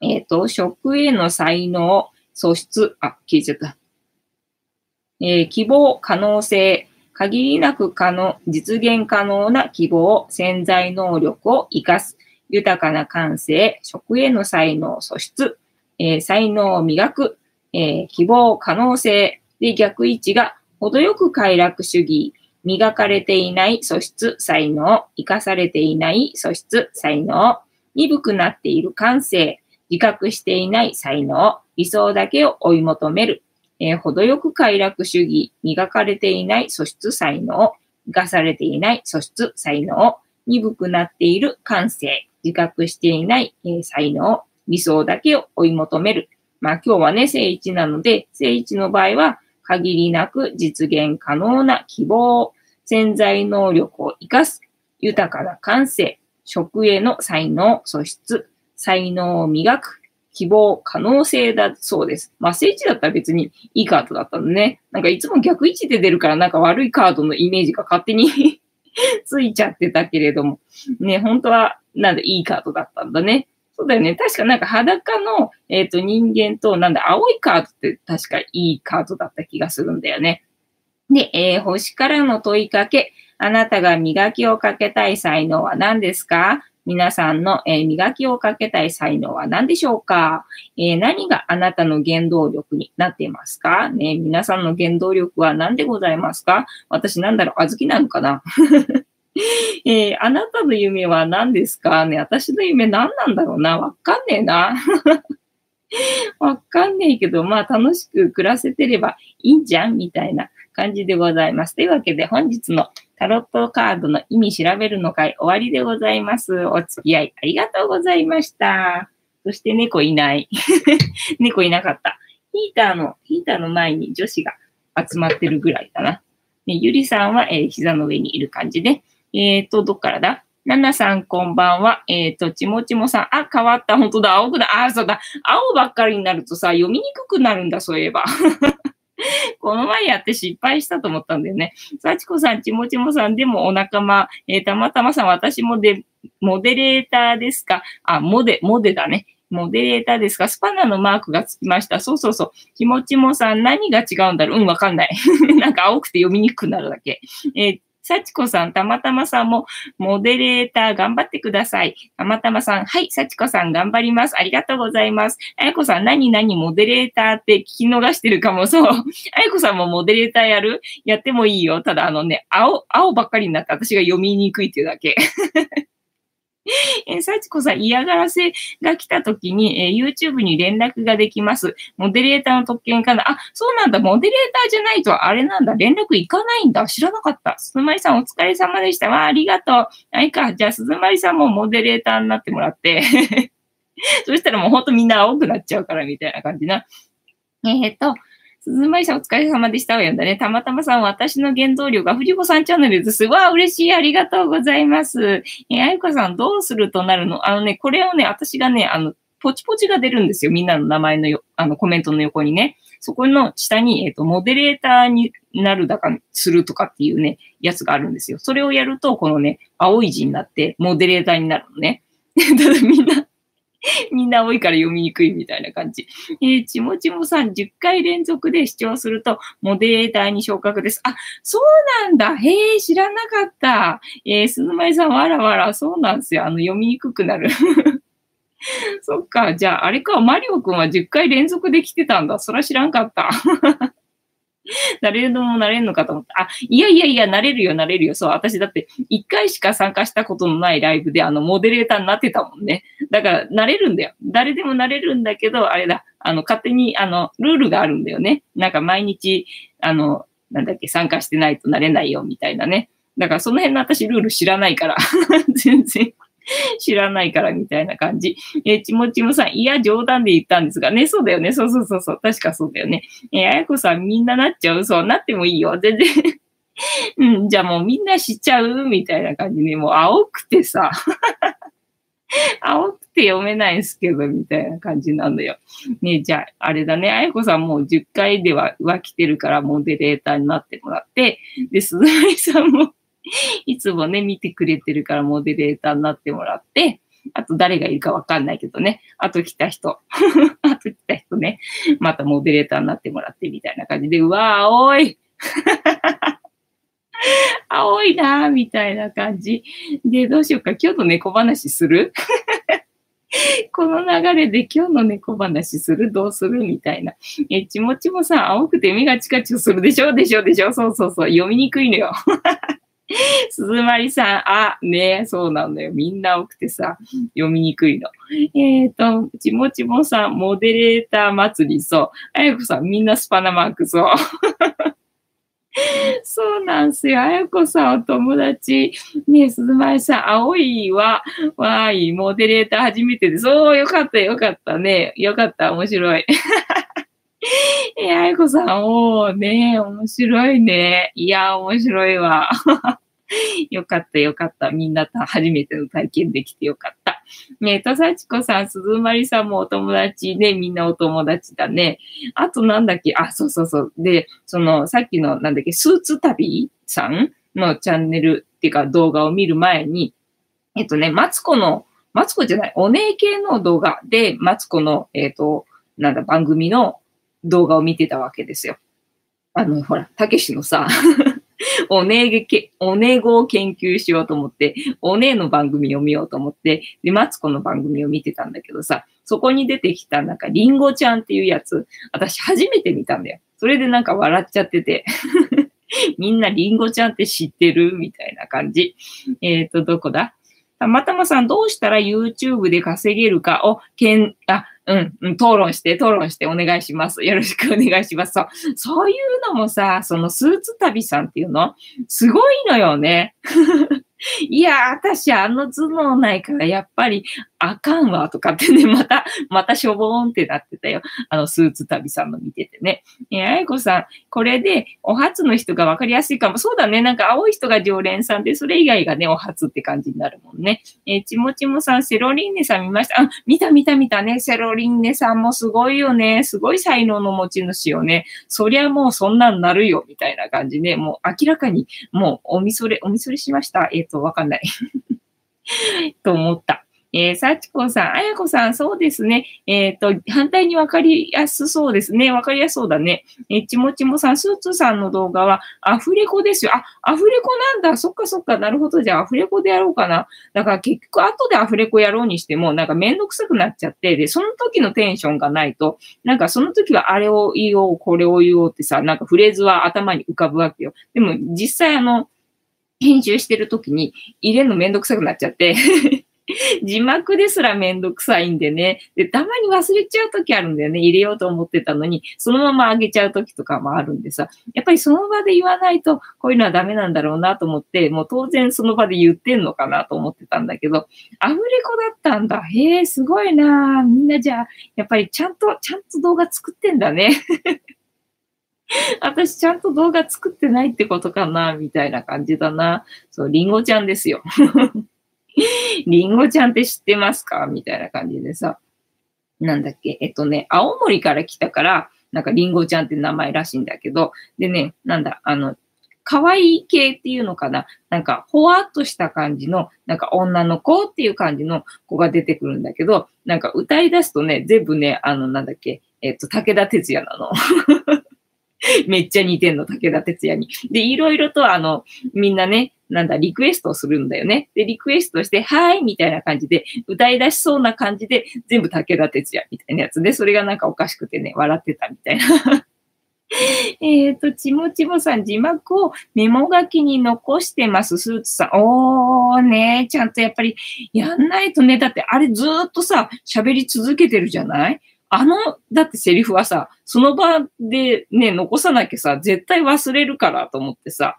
えっ、ー、と、食への才能、素質。あ、消えちゃった。えー、希望、可能性、限りなく可能、実現可能な希望、潜在能力を活かす、豊かな感性、食への才能、素質、えー、才能を磨く、えー、希望、可能性、で逆位置が程よく快楽主義、磨かれていない素質、才能、生かされていない素質、才能、鈍くなっている感性、自覚していない才能、理想だけを追い求める、えー、程よく快楽主義、磨かれていない素質才能、生かされていない素質才能、鈍くなっている感性、自覚していない、えー、才能、理想だけを追い求める。まあ今日はね、正一なので、正一の場合は、限りなく実現可能な希望、潜在能力を活かす、豊かな感性、食への才能、素質、才能を磨く、希望、可能性だそうです。まあ、正位置だったら別にいいカードだったのね。なんかいつも逆位置で出るからなんか悪いカードのイメージが勝手に <laughs> ついちゃってたけれども。ね、本当はなんだいいカードだったんだね。そうだよね。確かなんか裸の、えっ、ー、と人間となんだ青いカードって確かいいカードだった気がするんだよね。で、えー、星からの問いかけ。あなたが磨きをかけたい才能は何ですか？皆さんの、えー、磨きをかけたい才能は何でしょうか、えー、何があなたの原動力になっていますか、ね、皆さんの原動力は何でございますか？私なんだろう、あずきなのかな？<laughs> えー、あなたの夢は何ですか？ね私の夢何なんだろうな？わかんねえな。<laughs> わかんねえけど、まあ楽しく暮らせてればいいんじゃんみたいな感じでございます。というわけで本日のタロットカードの意味調べるの会終わりでございます。お付き合いありがとうございました。そして猫いない。<laughs> 猫いなかった。ヒーターの、ヒーターの前に女子が集まってるぐらいかな。ね、ゆりさんは、えー、膝の上にいる感じで。えっ、ー、と、どっからだ？ななさん、こんばんは。えっ、ー、と、ちもちもさん。あ、変わった。本当だ。青くだ。あ、そうだ。青ばっかりになるとさ、読みにくくなるんだ、そういえば。<laughs> この前やって失敗したと思ったんだよね。幸子さん、ちもちもさんでもお仲間、えー、たまたまさん、私もで、モデレーターですか？あ、モデ、モデだね。モデレーターですか？スパナのマークがつきました。そうそうそう。ちもちもさん、何が違うんだろう？うん、わかんない。<laughs> なんか青くて読みにくくなるだけ。えー幸子さん、たまたまさんも、モデレーター頑張ってください。たまたまさん、はい、幸子さん頑張ります。ありがとうございます。あやこさん、何々モデレーターって聞き逃してるかも。そう。あやこさんもモデレーターやる？やってもいいよ。ただ、あのね、青、青ばっかりになって私が読みにくいっていうだけ。<laughs> えー、幸子さん、嫌がらせが来た時に、えー、YouTube に連絡ができます。モデレーターの特権かなあ、そうなんだ。モデレーターじゃないと、あれなんだ。連絡行かないんだ。知らなかった。鈴舞さん、お疲れ様でした。わあ、ありがとう。はいか。じゃあ、鈴舞さんもモデレーターになってもらって <laughs> そしたらもうほんとみんな青くなっちゃうから、みたいな感じな。えー、っと、鈴舞さんお疲れ様でしたわよんだね。たまたまさん、私の原動力が藤子さんチャンネルです。わあ、嬉しい。ありがとうございます。えあゆこさん、どうするとなるの？あのね、これをね、私がね、あの、ポチポチが出るんですよ。みんなの名前のよ、あの、コメントの横にね。そこの下に、えっ、ー、と、モデレーターになるだかするとかっていうね、やつがあるんですよ。それをやると、このね、青い字になって、モデレーターになるのね。<laughs> ただみんな <laughs> みんな多いから読みにくいみたいな感じ。えー、ちもちもさん、10回連続で視聴すると、モデレーターに昇格です。あ、そうなんだ。へえ、知らなかった。えー、鈴舞さん、わらわら、そうなんですよ。あの、読みにくくなる。<laughs> そっか。じゃあ、あれか、マリオくんは10回連続で来てたんだ。そら知らんかった。<laughs> 誰でもなれんのかと思った。あ、いやいやいや、なれるよ、なれるよ。そう、私だって1回しか参加したことのないライブで、あの、モデレーターになってたもんね。だから、なれるんだよ。誰でもなれるんだけど、あれだ、あの、勝手に、あの、ルールがあるんだよね。なんか毎日、あの、なんだっけ、参加してないとなれないよ、みたいなね。だからその辺の私ルール知らないから、<laughs> 全然 <laughs> 知らないからみたいな感じ。えー、ちもちもさん、いや、冗談で言ったんですがね、そうだよね。そうそうそうそう。確かそうだよね。えー、あやこさん、みんななっちゃう？そう、なってもいいよ。全然 <laughs> うん、じゃあもうみんな知っちゃう？みたいな感じで、もう青くてさ <laughs> 青くて読めないんすけど、みたいな感じなんだよ。ねじゃあ、あれだね。あやこさんもう10回では浮気てるからモデレーターになってもらって、で、鈴木さんも <laughs> いつもね、見てくれてるからモデレーターになってもらって、あと誰がいるかわかんないけどね。あと来た人。<laughs> あと来た人ね。またモデレーターになってもらってみたいな感じで、うわー、青い <laughs> 青いなーみたいな感じ。で、どうしようか。今日の猫話する？この流れで今日の猫話する？どうする？みたいな。え、ちもちもさ、青くて目がチカチカするでしょ？でしょ？でしょ？そうそうそう。読みにくいのよ。<laughs> 鈴まりさん、あ、ねそうなんだよ。みんな多くてさ、読みにくいの。えっ、ー、と、ちもちもさん、モデレーター祭り、そう。あやこさん、みんなスパナマーク、そう。<laughs> そうなんすよ。あやこさん、お友達。ね、鈴まりさん、青いは、わーい、モデレーター初めてで。そう、よかった、よかったね。よかった、面白い。え、あやこさん、おーね、面白いね。いや、面白いわ。<laughs> よかった、よかった。みんなと初めての体験できてよかった。ねえ、とさちこさん、すずまりさんもお友達ね、みんなお友達だね。あとなんだっけ、あ、そうそうそう。で、その、さっきの、なんだっけ、スーツ旅さんのチャンネルっていうか動画を見る前に、えっとね、マツコの、マツコじゃない、お姉系の動画で、マツコの、えっと、なんだ、番組の動画を見てたわけですよ。あの、ほら、たけしのさ、<laughs> おねげけ、おねごを研究しようと思って、おねえの番組を見ようと思って、で、マツコの番組を見てたんだけどさ、そこに出てきたなんかリンゴちゃんっていうやつ、私初めて見たんだよ。それでなんか笑っちゃってて。<laughs> みんなリンゴちゃんって知ってるみたいな感じ。えっ、ー、と、どこだ？たまたまさん、どうしたら YouTube で稼げるかを、けん、あ、うん、うん、討論して、討論してお願いします。よろしくお願いします。そう、そういうのもさ、そのスーツ旅さんっていうの、すごいのよね。<laughs> いや、私あの頭脳ないからやっぱりあかんわとかってね、<laughs> また、またしょぼーんってなってたよ。あのスーツ旅さんの見ててね。え、あやこさん、これでお初の人がわかりやすいかも。そうだね。なんか青い人が常連さんで、それ以外がね、お初って感じになるもんね。えちもちもさん、セロリンネさん見ました？あ、見た見た見たね。セロリンネさんもすごいよね。すごい才能の持ち主よね。そりゃもうそんなんなるよ、みたいな感じね。もう明らかに、もうおみそれ、おみそれしました。えっ、と、わかんない。<laughs> と思った。えー、幸子さん、あやこさん、そうですね。えっ、ー、と、反対にわかりやすそうですね。わかりやすそうだね。えー、ちもちもさん、スーツさんの動画はアフレコですよ。あ、アフレコなんだ。そっかそっか。なるほど。じゃあ、アフレコでやろうかな。だから結局、後でアフレコやろうにしても、なんかめんどくさくなっちゃって、で、その時のテンションがないと、なんかその時はあれを言おう、これを言おうってさ、なんかフレーズは頭に浮かぶわけよ。でも、実際あの、編集してる時に入れるのめんどくさくなっちゃって <laughs> 字幕ですらめんどくさいんでね。で、たまに忘れちゃう時あるんだよね。入れようと思ってたのに、そのまま上げちゃう時とかもあるんでさ。やっぱりその場で言わないと、こういうのはダメなんだろうなと思って、もう当然その場で言ってんのかなと思ってたんだけど、アフレコだったんだ。へえ、すごいなみんなじゃあ、やっぱりちゃんと、ちゃんと動画作ってんだね。<laughs> <laughs> 私ちゃんと動画作ってないってことかなみたいな感じだな。そう、りんごちゃんですよ。りんごちゃんって知ってますか？みたいな感じでさ。なんだっけ？えっとね、青森から来たから、なんかりんごちゃんって名前らしいんだけど、でね、なんだ、あの、可愛い系っていうのかな？なんか、ほわっとした感じの、なんか女の子っていう感じの子が出てくるんだけど、なんか歌い出すとね、全部ね、あの、なんだっけ、えっと、武田鉄矢なの。<laughs> <laughs> めっちゃ似てんの、武田鉄矢に。で、いろいろとあの、みんなね、なんだ、リクエストをするんだよね。で、リクエストして、はいみたいな感じで、歌い出しそうな感じで、全部武田鉄矢みたいなやつで、それがなんかおかしくてね、笑ってたみたいな。<laughs> えっと、ちもちもさん、字幕をメモ書きに残してます、スーツさん。おーね、ちゃんとやっぱりやんないとね、だってあれずっとさ、喋り続けてるじゃない？あの、だってセリフはさ、その場でね、残さなきゃさ、絶対忘れるからと思ってさ。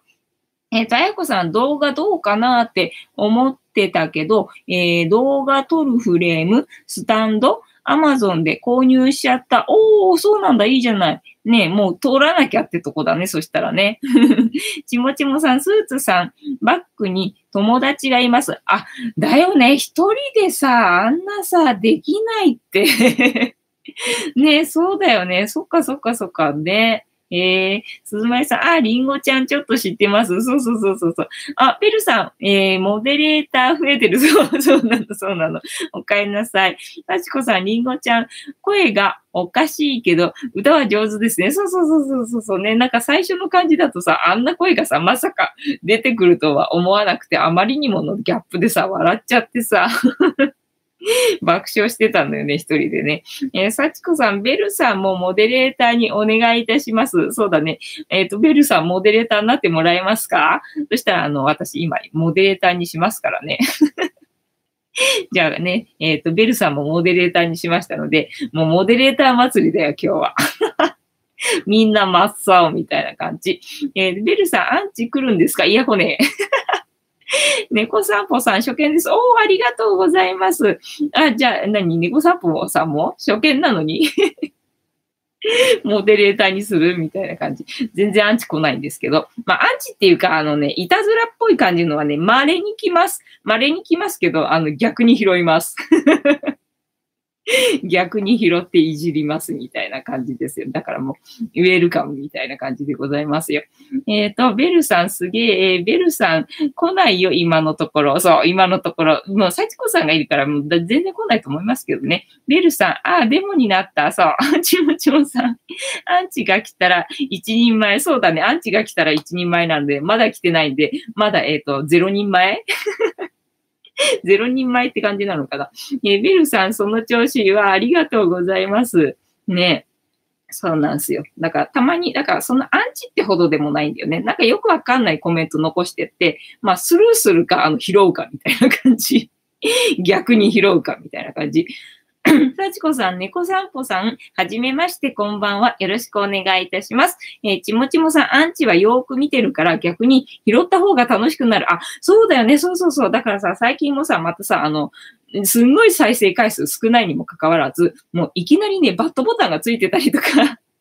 えっ、ー、と、あやこさん動画どうかなって思ってたけど、えー、動画撮るフレーム、スタンド、アマゾンで購入しちゃった。おー、そうなんだ、いいじゃない。ねもう通らなきゃってとこだね、そしたらね。<laughs> ちもちもさん、スーツさん、バックに友達がいます。あ、だよね、一人でさ、あんなさ、できないって <laughs> ねそうだよね。そっかそっかそっか。ね。えー、鈴舞さん、あ、りんごちゃんちょっと知ってます。そうそうそうそうそう。あ、ペルさん、えー、モデレーター増えてる。<laughs> そう、そうなの、そうなの。お帰りなさい。たちこさん、りんごちゃん、声がおかしいけど、歌は上手ですね。そうそうそうそうそうそうね。なんか最初の感じだとさ、あんな声がさ、まさか出てくるとは思わなくて、あまりにものギャップでさ、笑っちゃってさ。<laughs> 爆笑してたんだよね、一人でね。えー、幸子さん、ベルさんもモデレーターにお願いいたします。そうだね。えっ、ー、と、ベルさん、モデレーターになってもらえますか？そしたら、あの、私、今、モデレーターにしますからね。<laughs> じゃあね、えっ、ー、と、ベルさんもモデレーターにしましたので、もうモデレーター祭りだよ、今日は。<laughs> みんな真っ青みたいな感じ。えー、ベルさん、アンチ来るんですか？いや、こね。<laughs> 猫散歩さん、初見です。おお、ありがとうございます。あ、じゃあ、何？猫散歩さんも？初見なのに？<laughs> モデレーターにするみたいな感じ。全然アンチ来ないんですけど。まあ、アンチっていうか、あのね、いたずらっぽい感じのはね、稀に来ます。稀に来ますけど、あの、逆に拾います。<laughs> <laughs> 逆に拾っていじりますみたいな感じですよ。だからもう、ウェルカムみたいな感じでございますよ。えっ、ー、と、ベルさんすげえ、えー、ベルさん来ないよ、今のところ。そう、今のところ。もう、幸子さんがいるから、もう全然来ないと思いますけどね。ベルさん、ああ、デモになった。そう、ア <laughs> ンチムチョンさん。アンチが来たら一人前。そうだね、アンチが来たら一人前なんで、まだ来てないんで、まだ、えっ、ー、と、ゼロ人前？<laughs> ゼロ人前って感じなのかな？えビルさん、その調子はありがとうございます。ね。そうなんですよ。だから、たまに、だから、そのアンチってほどでもないんだよね。なんかよくわかんないコメント残してって、まあ、スルーするか、あの、拾うかみたいな感じ。<laughs> 逆に拾うかみたいな感じ。<clears throat> 幸子さん、猫散歩さん、はじめまして、こんばんは。よろしくお願いいたします。えー、ちもちもさん、アンチはよーく見てるから逆に拾った方が楽しくなる。あ、そうだよね。そうそうそう。だからさ、最近もさ、またさ、あの、すんごい再生回数少ないにもかかわらず、もういきなりね、バットボタンがついてたりとか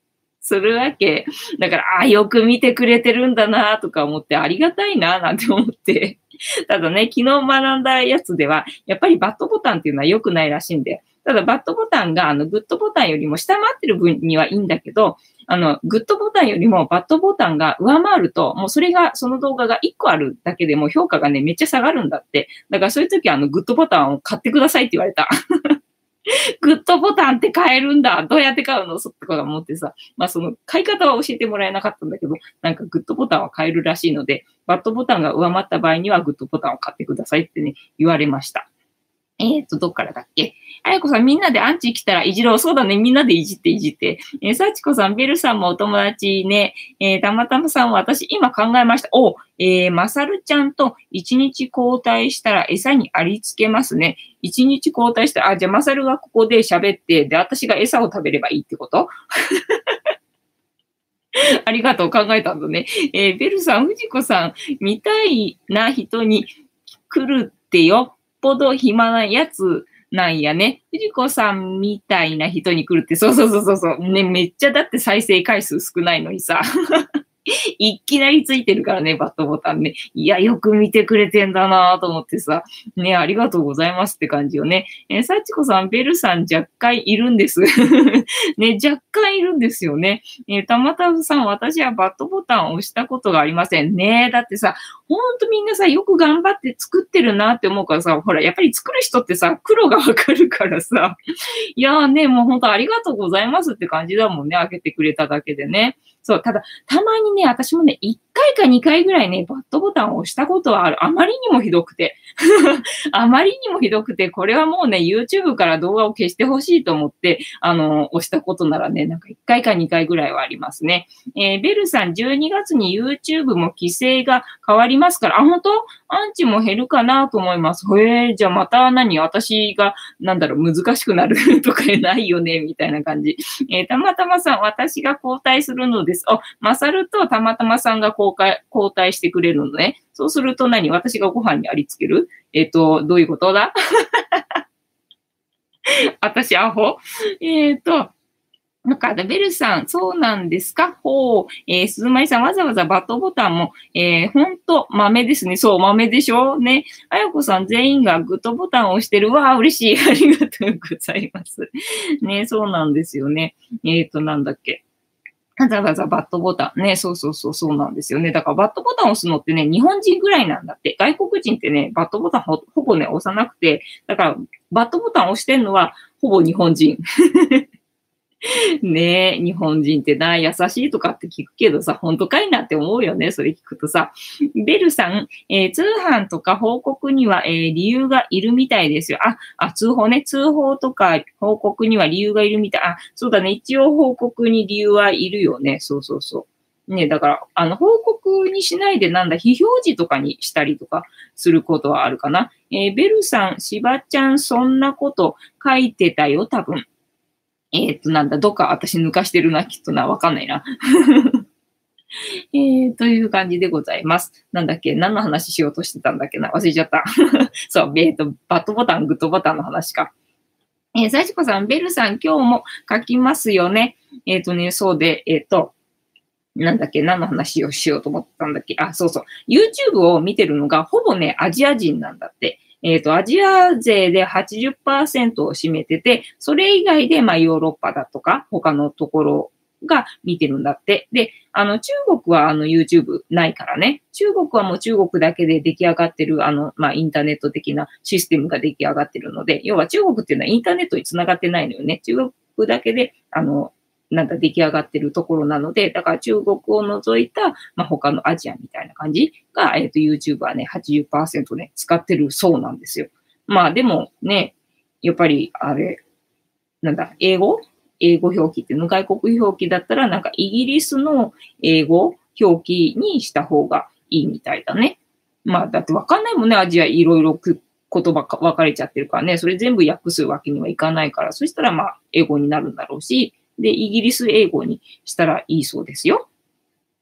<laughs> するわけ。だから、ああ、よく見てくれてるんだなとか思って、ありがたいななんて思って <laughs> ただね、昨日学んだやつでは、やっぱりバットボタンっていうのは良くないらしいんで、ただ、バットボタンが、あの、グッドボタンよりも下回ってる分にはいいんだけど、あの、グッドボタンよりもバットボタンが上回ると、もうそれが、その動画が1個あるだけでも評価がね、めっちゃ下がるんだって。だからそういう時は、あの、グッドボタンを買ってくださいって言われた。<laughs> グッドボタンって買えるんだ。どうやって買うの？とか思ってさ。まあその買い方は教えてもらえなかったんだけど、なんかグッドボタンは買えるらしいので、バッドボタンが上回った場合にはグッドボタンを買ってくださいってね、言われました。えっ、と、どっからだっけ？あやこさん、みんなでアンチ来たらいじろう。そうだね。みんなでいじっていじって。えー、さちこさん、ベルさんもお友達ね。えー、たまたまさんは私、今考えました。お、えー、まさるちゃんと一日交代したら餌にありつけますね。一日交代したら、あ、じゃあまさるがここで喋って、で、私が餌を食べればいいってこと？<laughs> ありがとう。考えたんだね。えー、ベルさん、藤子さん、見たいな人に来るってよ。ぽど暇なやつなんやね。藤子さんみたいな人に来るって、そうそうそうそうそう。ね、めっちゃだって再生回数少ないのにさ。<laughs> いきなりついてるからね、バットボタンね。いや、よく見てくれてんだなと思ってさ。ね、ありがとうございますって感じよね。えー、サチコさん、ベルさん若干いるんです。<laughs> ね、若干いるんですよね。え、たまたまさん、私はバットボタンを押したことがありませんね。だってさ、ほんとみんなさ、よく頑張って作ってるなって思うからさ、ほら、やっぱり作る人ってさ、黒がわかるからさ、いやーね、もうほんとありがとうございますって感じだもんね。開けてくれただけでね。そう、ただ、たまにね、私もね、1回か2回ぐらいね、バットボタンを押したことはある。あまりにもひどくて。<laughs> あまりにもひどくて、これはもうね、YouTube から動画を消してほしいと思って、あの、押したことならね、なんか1回か2回ぐらいはありますね。えー、ベルさん、12月に YouTube も規制が変わりますから、あ、本当？アンチも減るかなと思います。へえ、じゃあまた何？私が、なんだろう、難しくなるとかないよね、みたいな感じ。えー、たまたまさん、私が交代するのです。あ、マサルとたまたまさんが交代交代してくれるのね。そうすると何？私がご飯にありつける？えっ、ー、と、どういうことだ？<laughs> 私、アホ？えっ、ー、と、なんか、ベルさん、そうなんですか？ほう。えー、鈴舞さん、わざわざバットボタンも、えー、ほんと、豆ですね。そう、豆でしょ？ね。あやこさん、全員がグッドボタンを押してる。わあ、嬉しい。ありがとうございます。ね、そうなんですよね。えっ、ー、と、なんだっけ？わざわざバットボタン。ね、そうそうそう、そうなんですよね。だからバットボタン押すのってね、日本人ぐらいなんだって。外国人ってね、バットボタンほぼね、押さなくて、だから、バットボタン押してんのは、ほぼ日本人。<laughs> ねえ、日本人ってな、優しいとかって聞くけどさ、本当かいなって思うよね、それ聞くとさ。ベルさん、えー、通販とか報告には、えー、理由がいるみたいですよ。あ、あ、通報ね、通報とか報告には理由がいるみたい。あ、そうだね、一応報告に理由はいるよね。そうそうそう。ね、だから、あの、報告にしないでなんだ、非表示とかにしたりとかすることはあるかな。えー、ベルさん、しばちゃん、そんなこと書いてたよ、多分。えっ、ー、と、なんだ、どっか私抜かしてるな、きっとな、わかんないな。<laughs> えー、という感じでございます。なんだっけ何の話しようとしてたんだっけな忘れちゃった。<laughs> そう、えっ、ー、と、バットボタン、グッドボタンの話か。えー、幸子さん、ベルさん、今日も書きますよね。えっ、ー、とね、そうで、えっ、と、なんだっけ何の話をしようと思ったんだっけあ、そうそう。YouTube を見てるのが、ほぼね、アジア人なんだって。えっ、ー、と、アジア勢で80%を占めてて、それ以外で、まあ、ヨーロッパだとか、他のところが見てるんだって。で、あの、中国はあの YouTube ないからね。中国はもう中国だけで出来上がってる、あの、まあ、インターネット的なシステムが出来上がってるので、要は中国っていうのはインターネットにつながってないのよね。中国だけで、あの、なんか出来上がってるところなので、だから中国を除いた、まあ、他のアジアみたいな感じが、えっ、ー、と、YouTube はね、80%ね、使ってるそうなんですよ。まあでもね、やっぱり、あれ、なんだ、英語？英語表記っていうの、外国表記だったら、なんかイギリスの英語表記にした方がいいみたいだね。まあ、だってわかんないもんね、アジアいろいろ言葉分かれちゃってるからね、それ全部訳すわけにはいかないから、そしたらまあ、英語になるんだろうし、で、イギリス英語にしたらいいそうですよ。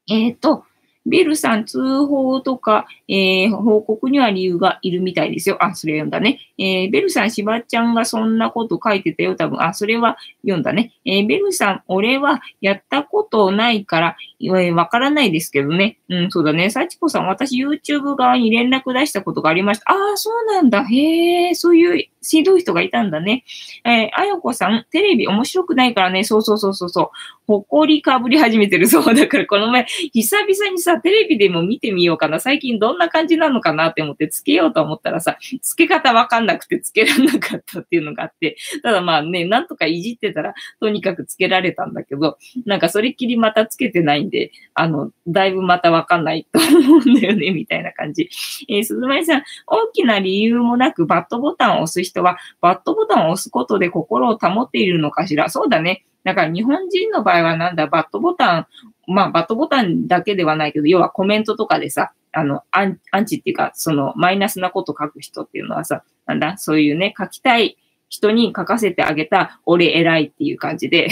えっ、ー、と、ベルさん、通報とか、えー、報告には理由がいるみたいですよ。あ、それ読んだね。えー、ベルさん、しばちゃんがそんなこと書いてたよ、多分。あ、それは読んだね。えー、ベルさん、俺はやったことないから、えー、わからないですけどね。うん、そうだね。幸子さん、私 YouTube 側に連絡出したことがありました。ああ、そうなんだ。へえ、そういうしどい人がいたんだね。えー、あやこさん、テレビ面白くないからね。そうそうそうそうそう。ほこりかぶり始めてるそう。だからこの前、久々にさ、テレビでも見てみようかな。最近どんな感じなのかなって思ってつけようと思ったらさ、つけ方わかんなくてつけられなかったっていうのがあって、ただまあね、なんとかいじってたら、とにかくつけられたんだけど、なんかそれっきりまたつけてないんで、あの、だいぶまたわかんないと思うんだよね、みたいな感じ。えー、鈴舞さん、大きな理由もなくバットボタンを押す人人は、バットボタンを押すことで心を保っているのかしら？そうだね。だから日本人の場合はなんだ、バットボタン、まあバットボタンだけではないけど、要はコメントとかでさ、あの、アンアンチっていうか、そのマイナスなこと書く人っていうのはさ、なんだ、そういうね、書きたい人に書かせてあげた、俺偉いっていう感じで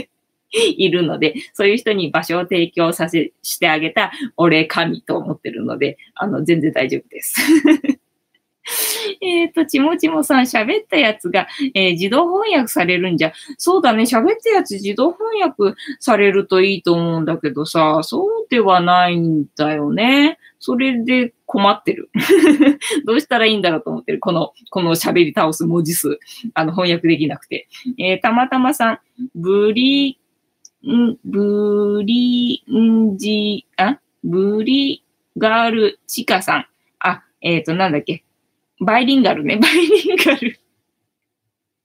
<laughs> いるので、そういう人に場所を提供させ、してあげた、俺神と思ってるので、あの、全然大丈夫です <laughs> えっと、ちもちもさん、喋ったやつが、えー、自動翻訳されるんじゃ。そうだね、喋ったやつ自動翻訳されるといいと思うんだけどさ、そうではないんだよね。それで困ってる。<laughs> どうしたらいいんだろうと思ってる。この、この喋り倒す文字数。あの、翻訳できなくて。えー、たまたまさん、ブリ、ん、ブリンジ、あ？ブリガールチカさん。あ、えっ、ー、と、なんだっけ？バイリンガルね。バイリンガル。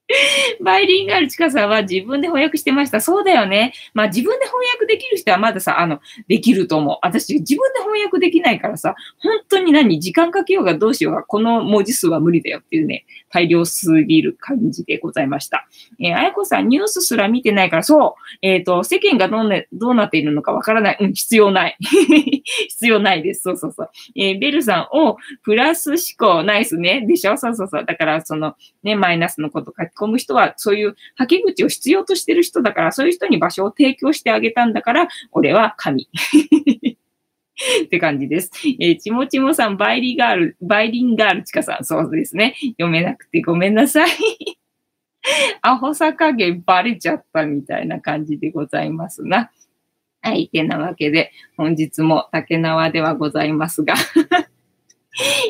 <laughs> バイリンガルチカさんは自分で翻訳してました。そうだよね。まあ自分で翻訳できる人はまださ、あの、できると思う。私自分で翻訳できないからさ、本当に何時間かけようがどうしようが、この文字数は無理だよっていうね、大量すぎる感じでございました。えー、あやこさん、ニュースすら見てないから、そう、えっ、ー、と、世間がどう,、ね、どうなっているのかわからない。うん、必要ない。<laughs> 必要ないです。そうそうそう。えー、ベルさんをプラス思考、ナイスね。でしょ？そうそうそう。だから、その、ね、マイナスのこと書き込む人は、そういう吐き口を必要としてる人だから、そういう人に場所を提供してあげたんだから、俺は神。<laughs> って感じです。えー、ちもちもさん、バイリガール、バイリンガールちかさん、そうですね。読めなくてごめんなさい。<laughs> アホさ加減バレちゃったみたいな感じでございますな。はい。てなわけで、本日も竹縄ではございますが <laughs>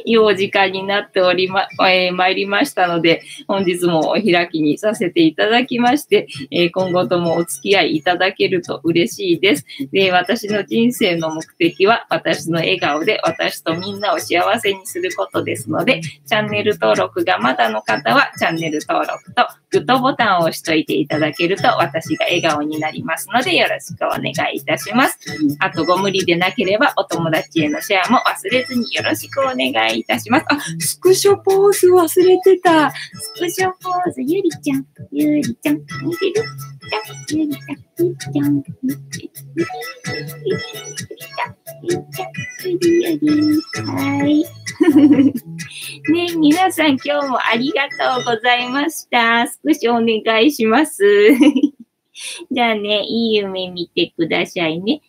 いいお時間になっておりま、えー、参りましたので、本日もお開きにさせていただきまして、えー、今後ともお付き合いいただけると嬉しいです。で、私の人生の目的は、私の笑顔で私とみんなを幸せにすることですので、チャンネル登録がまだの方は、チャンネル登録とグッドボタンを押しといていただけると、私が笑顔になりますので、よろしくお願いいたします。あと、ご無理でなければ、お友達へのシェアも忘れずによろしくお願いします願いいたします。あ、スクショポーズ忘れてた。スクショポーズ、ゆりちゃん、ゆりちゃん、見てるゆりちゃん、ゆりちゃん、ゆりちゃん、ゆりちゃん、ゆりちゃん、ゆりゆり。はい。ね、皆さん今日もありがとうございました。少しお願いします。じゃあね、いい夢見てくださいね。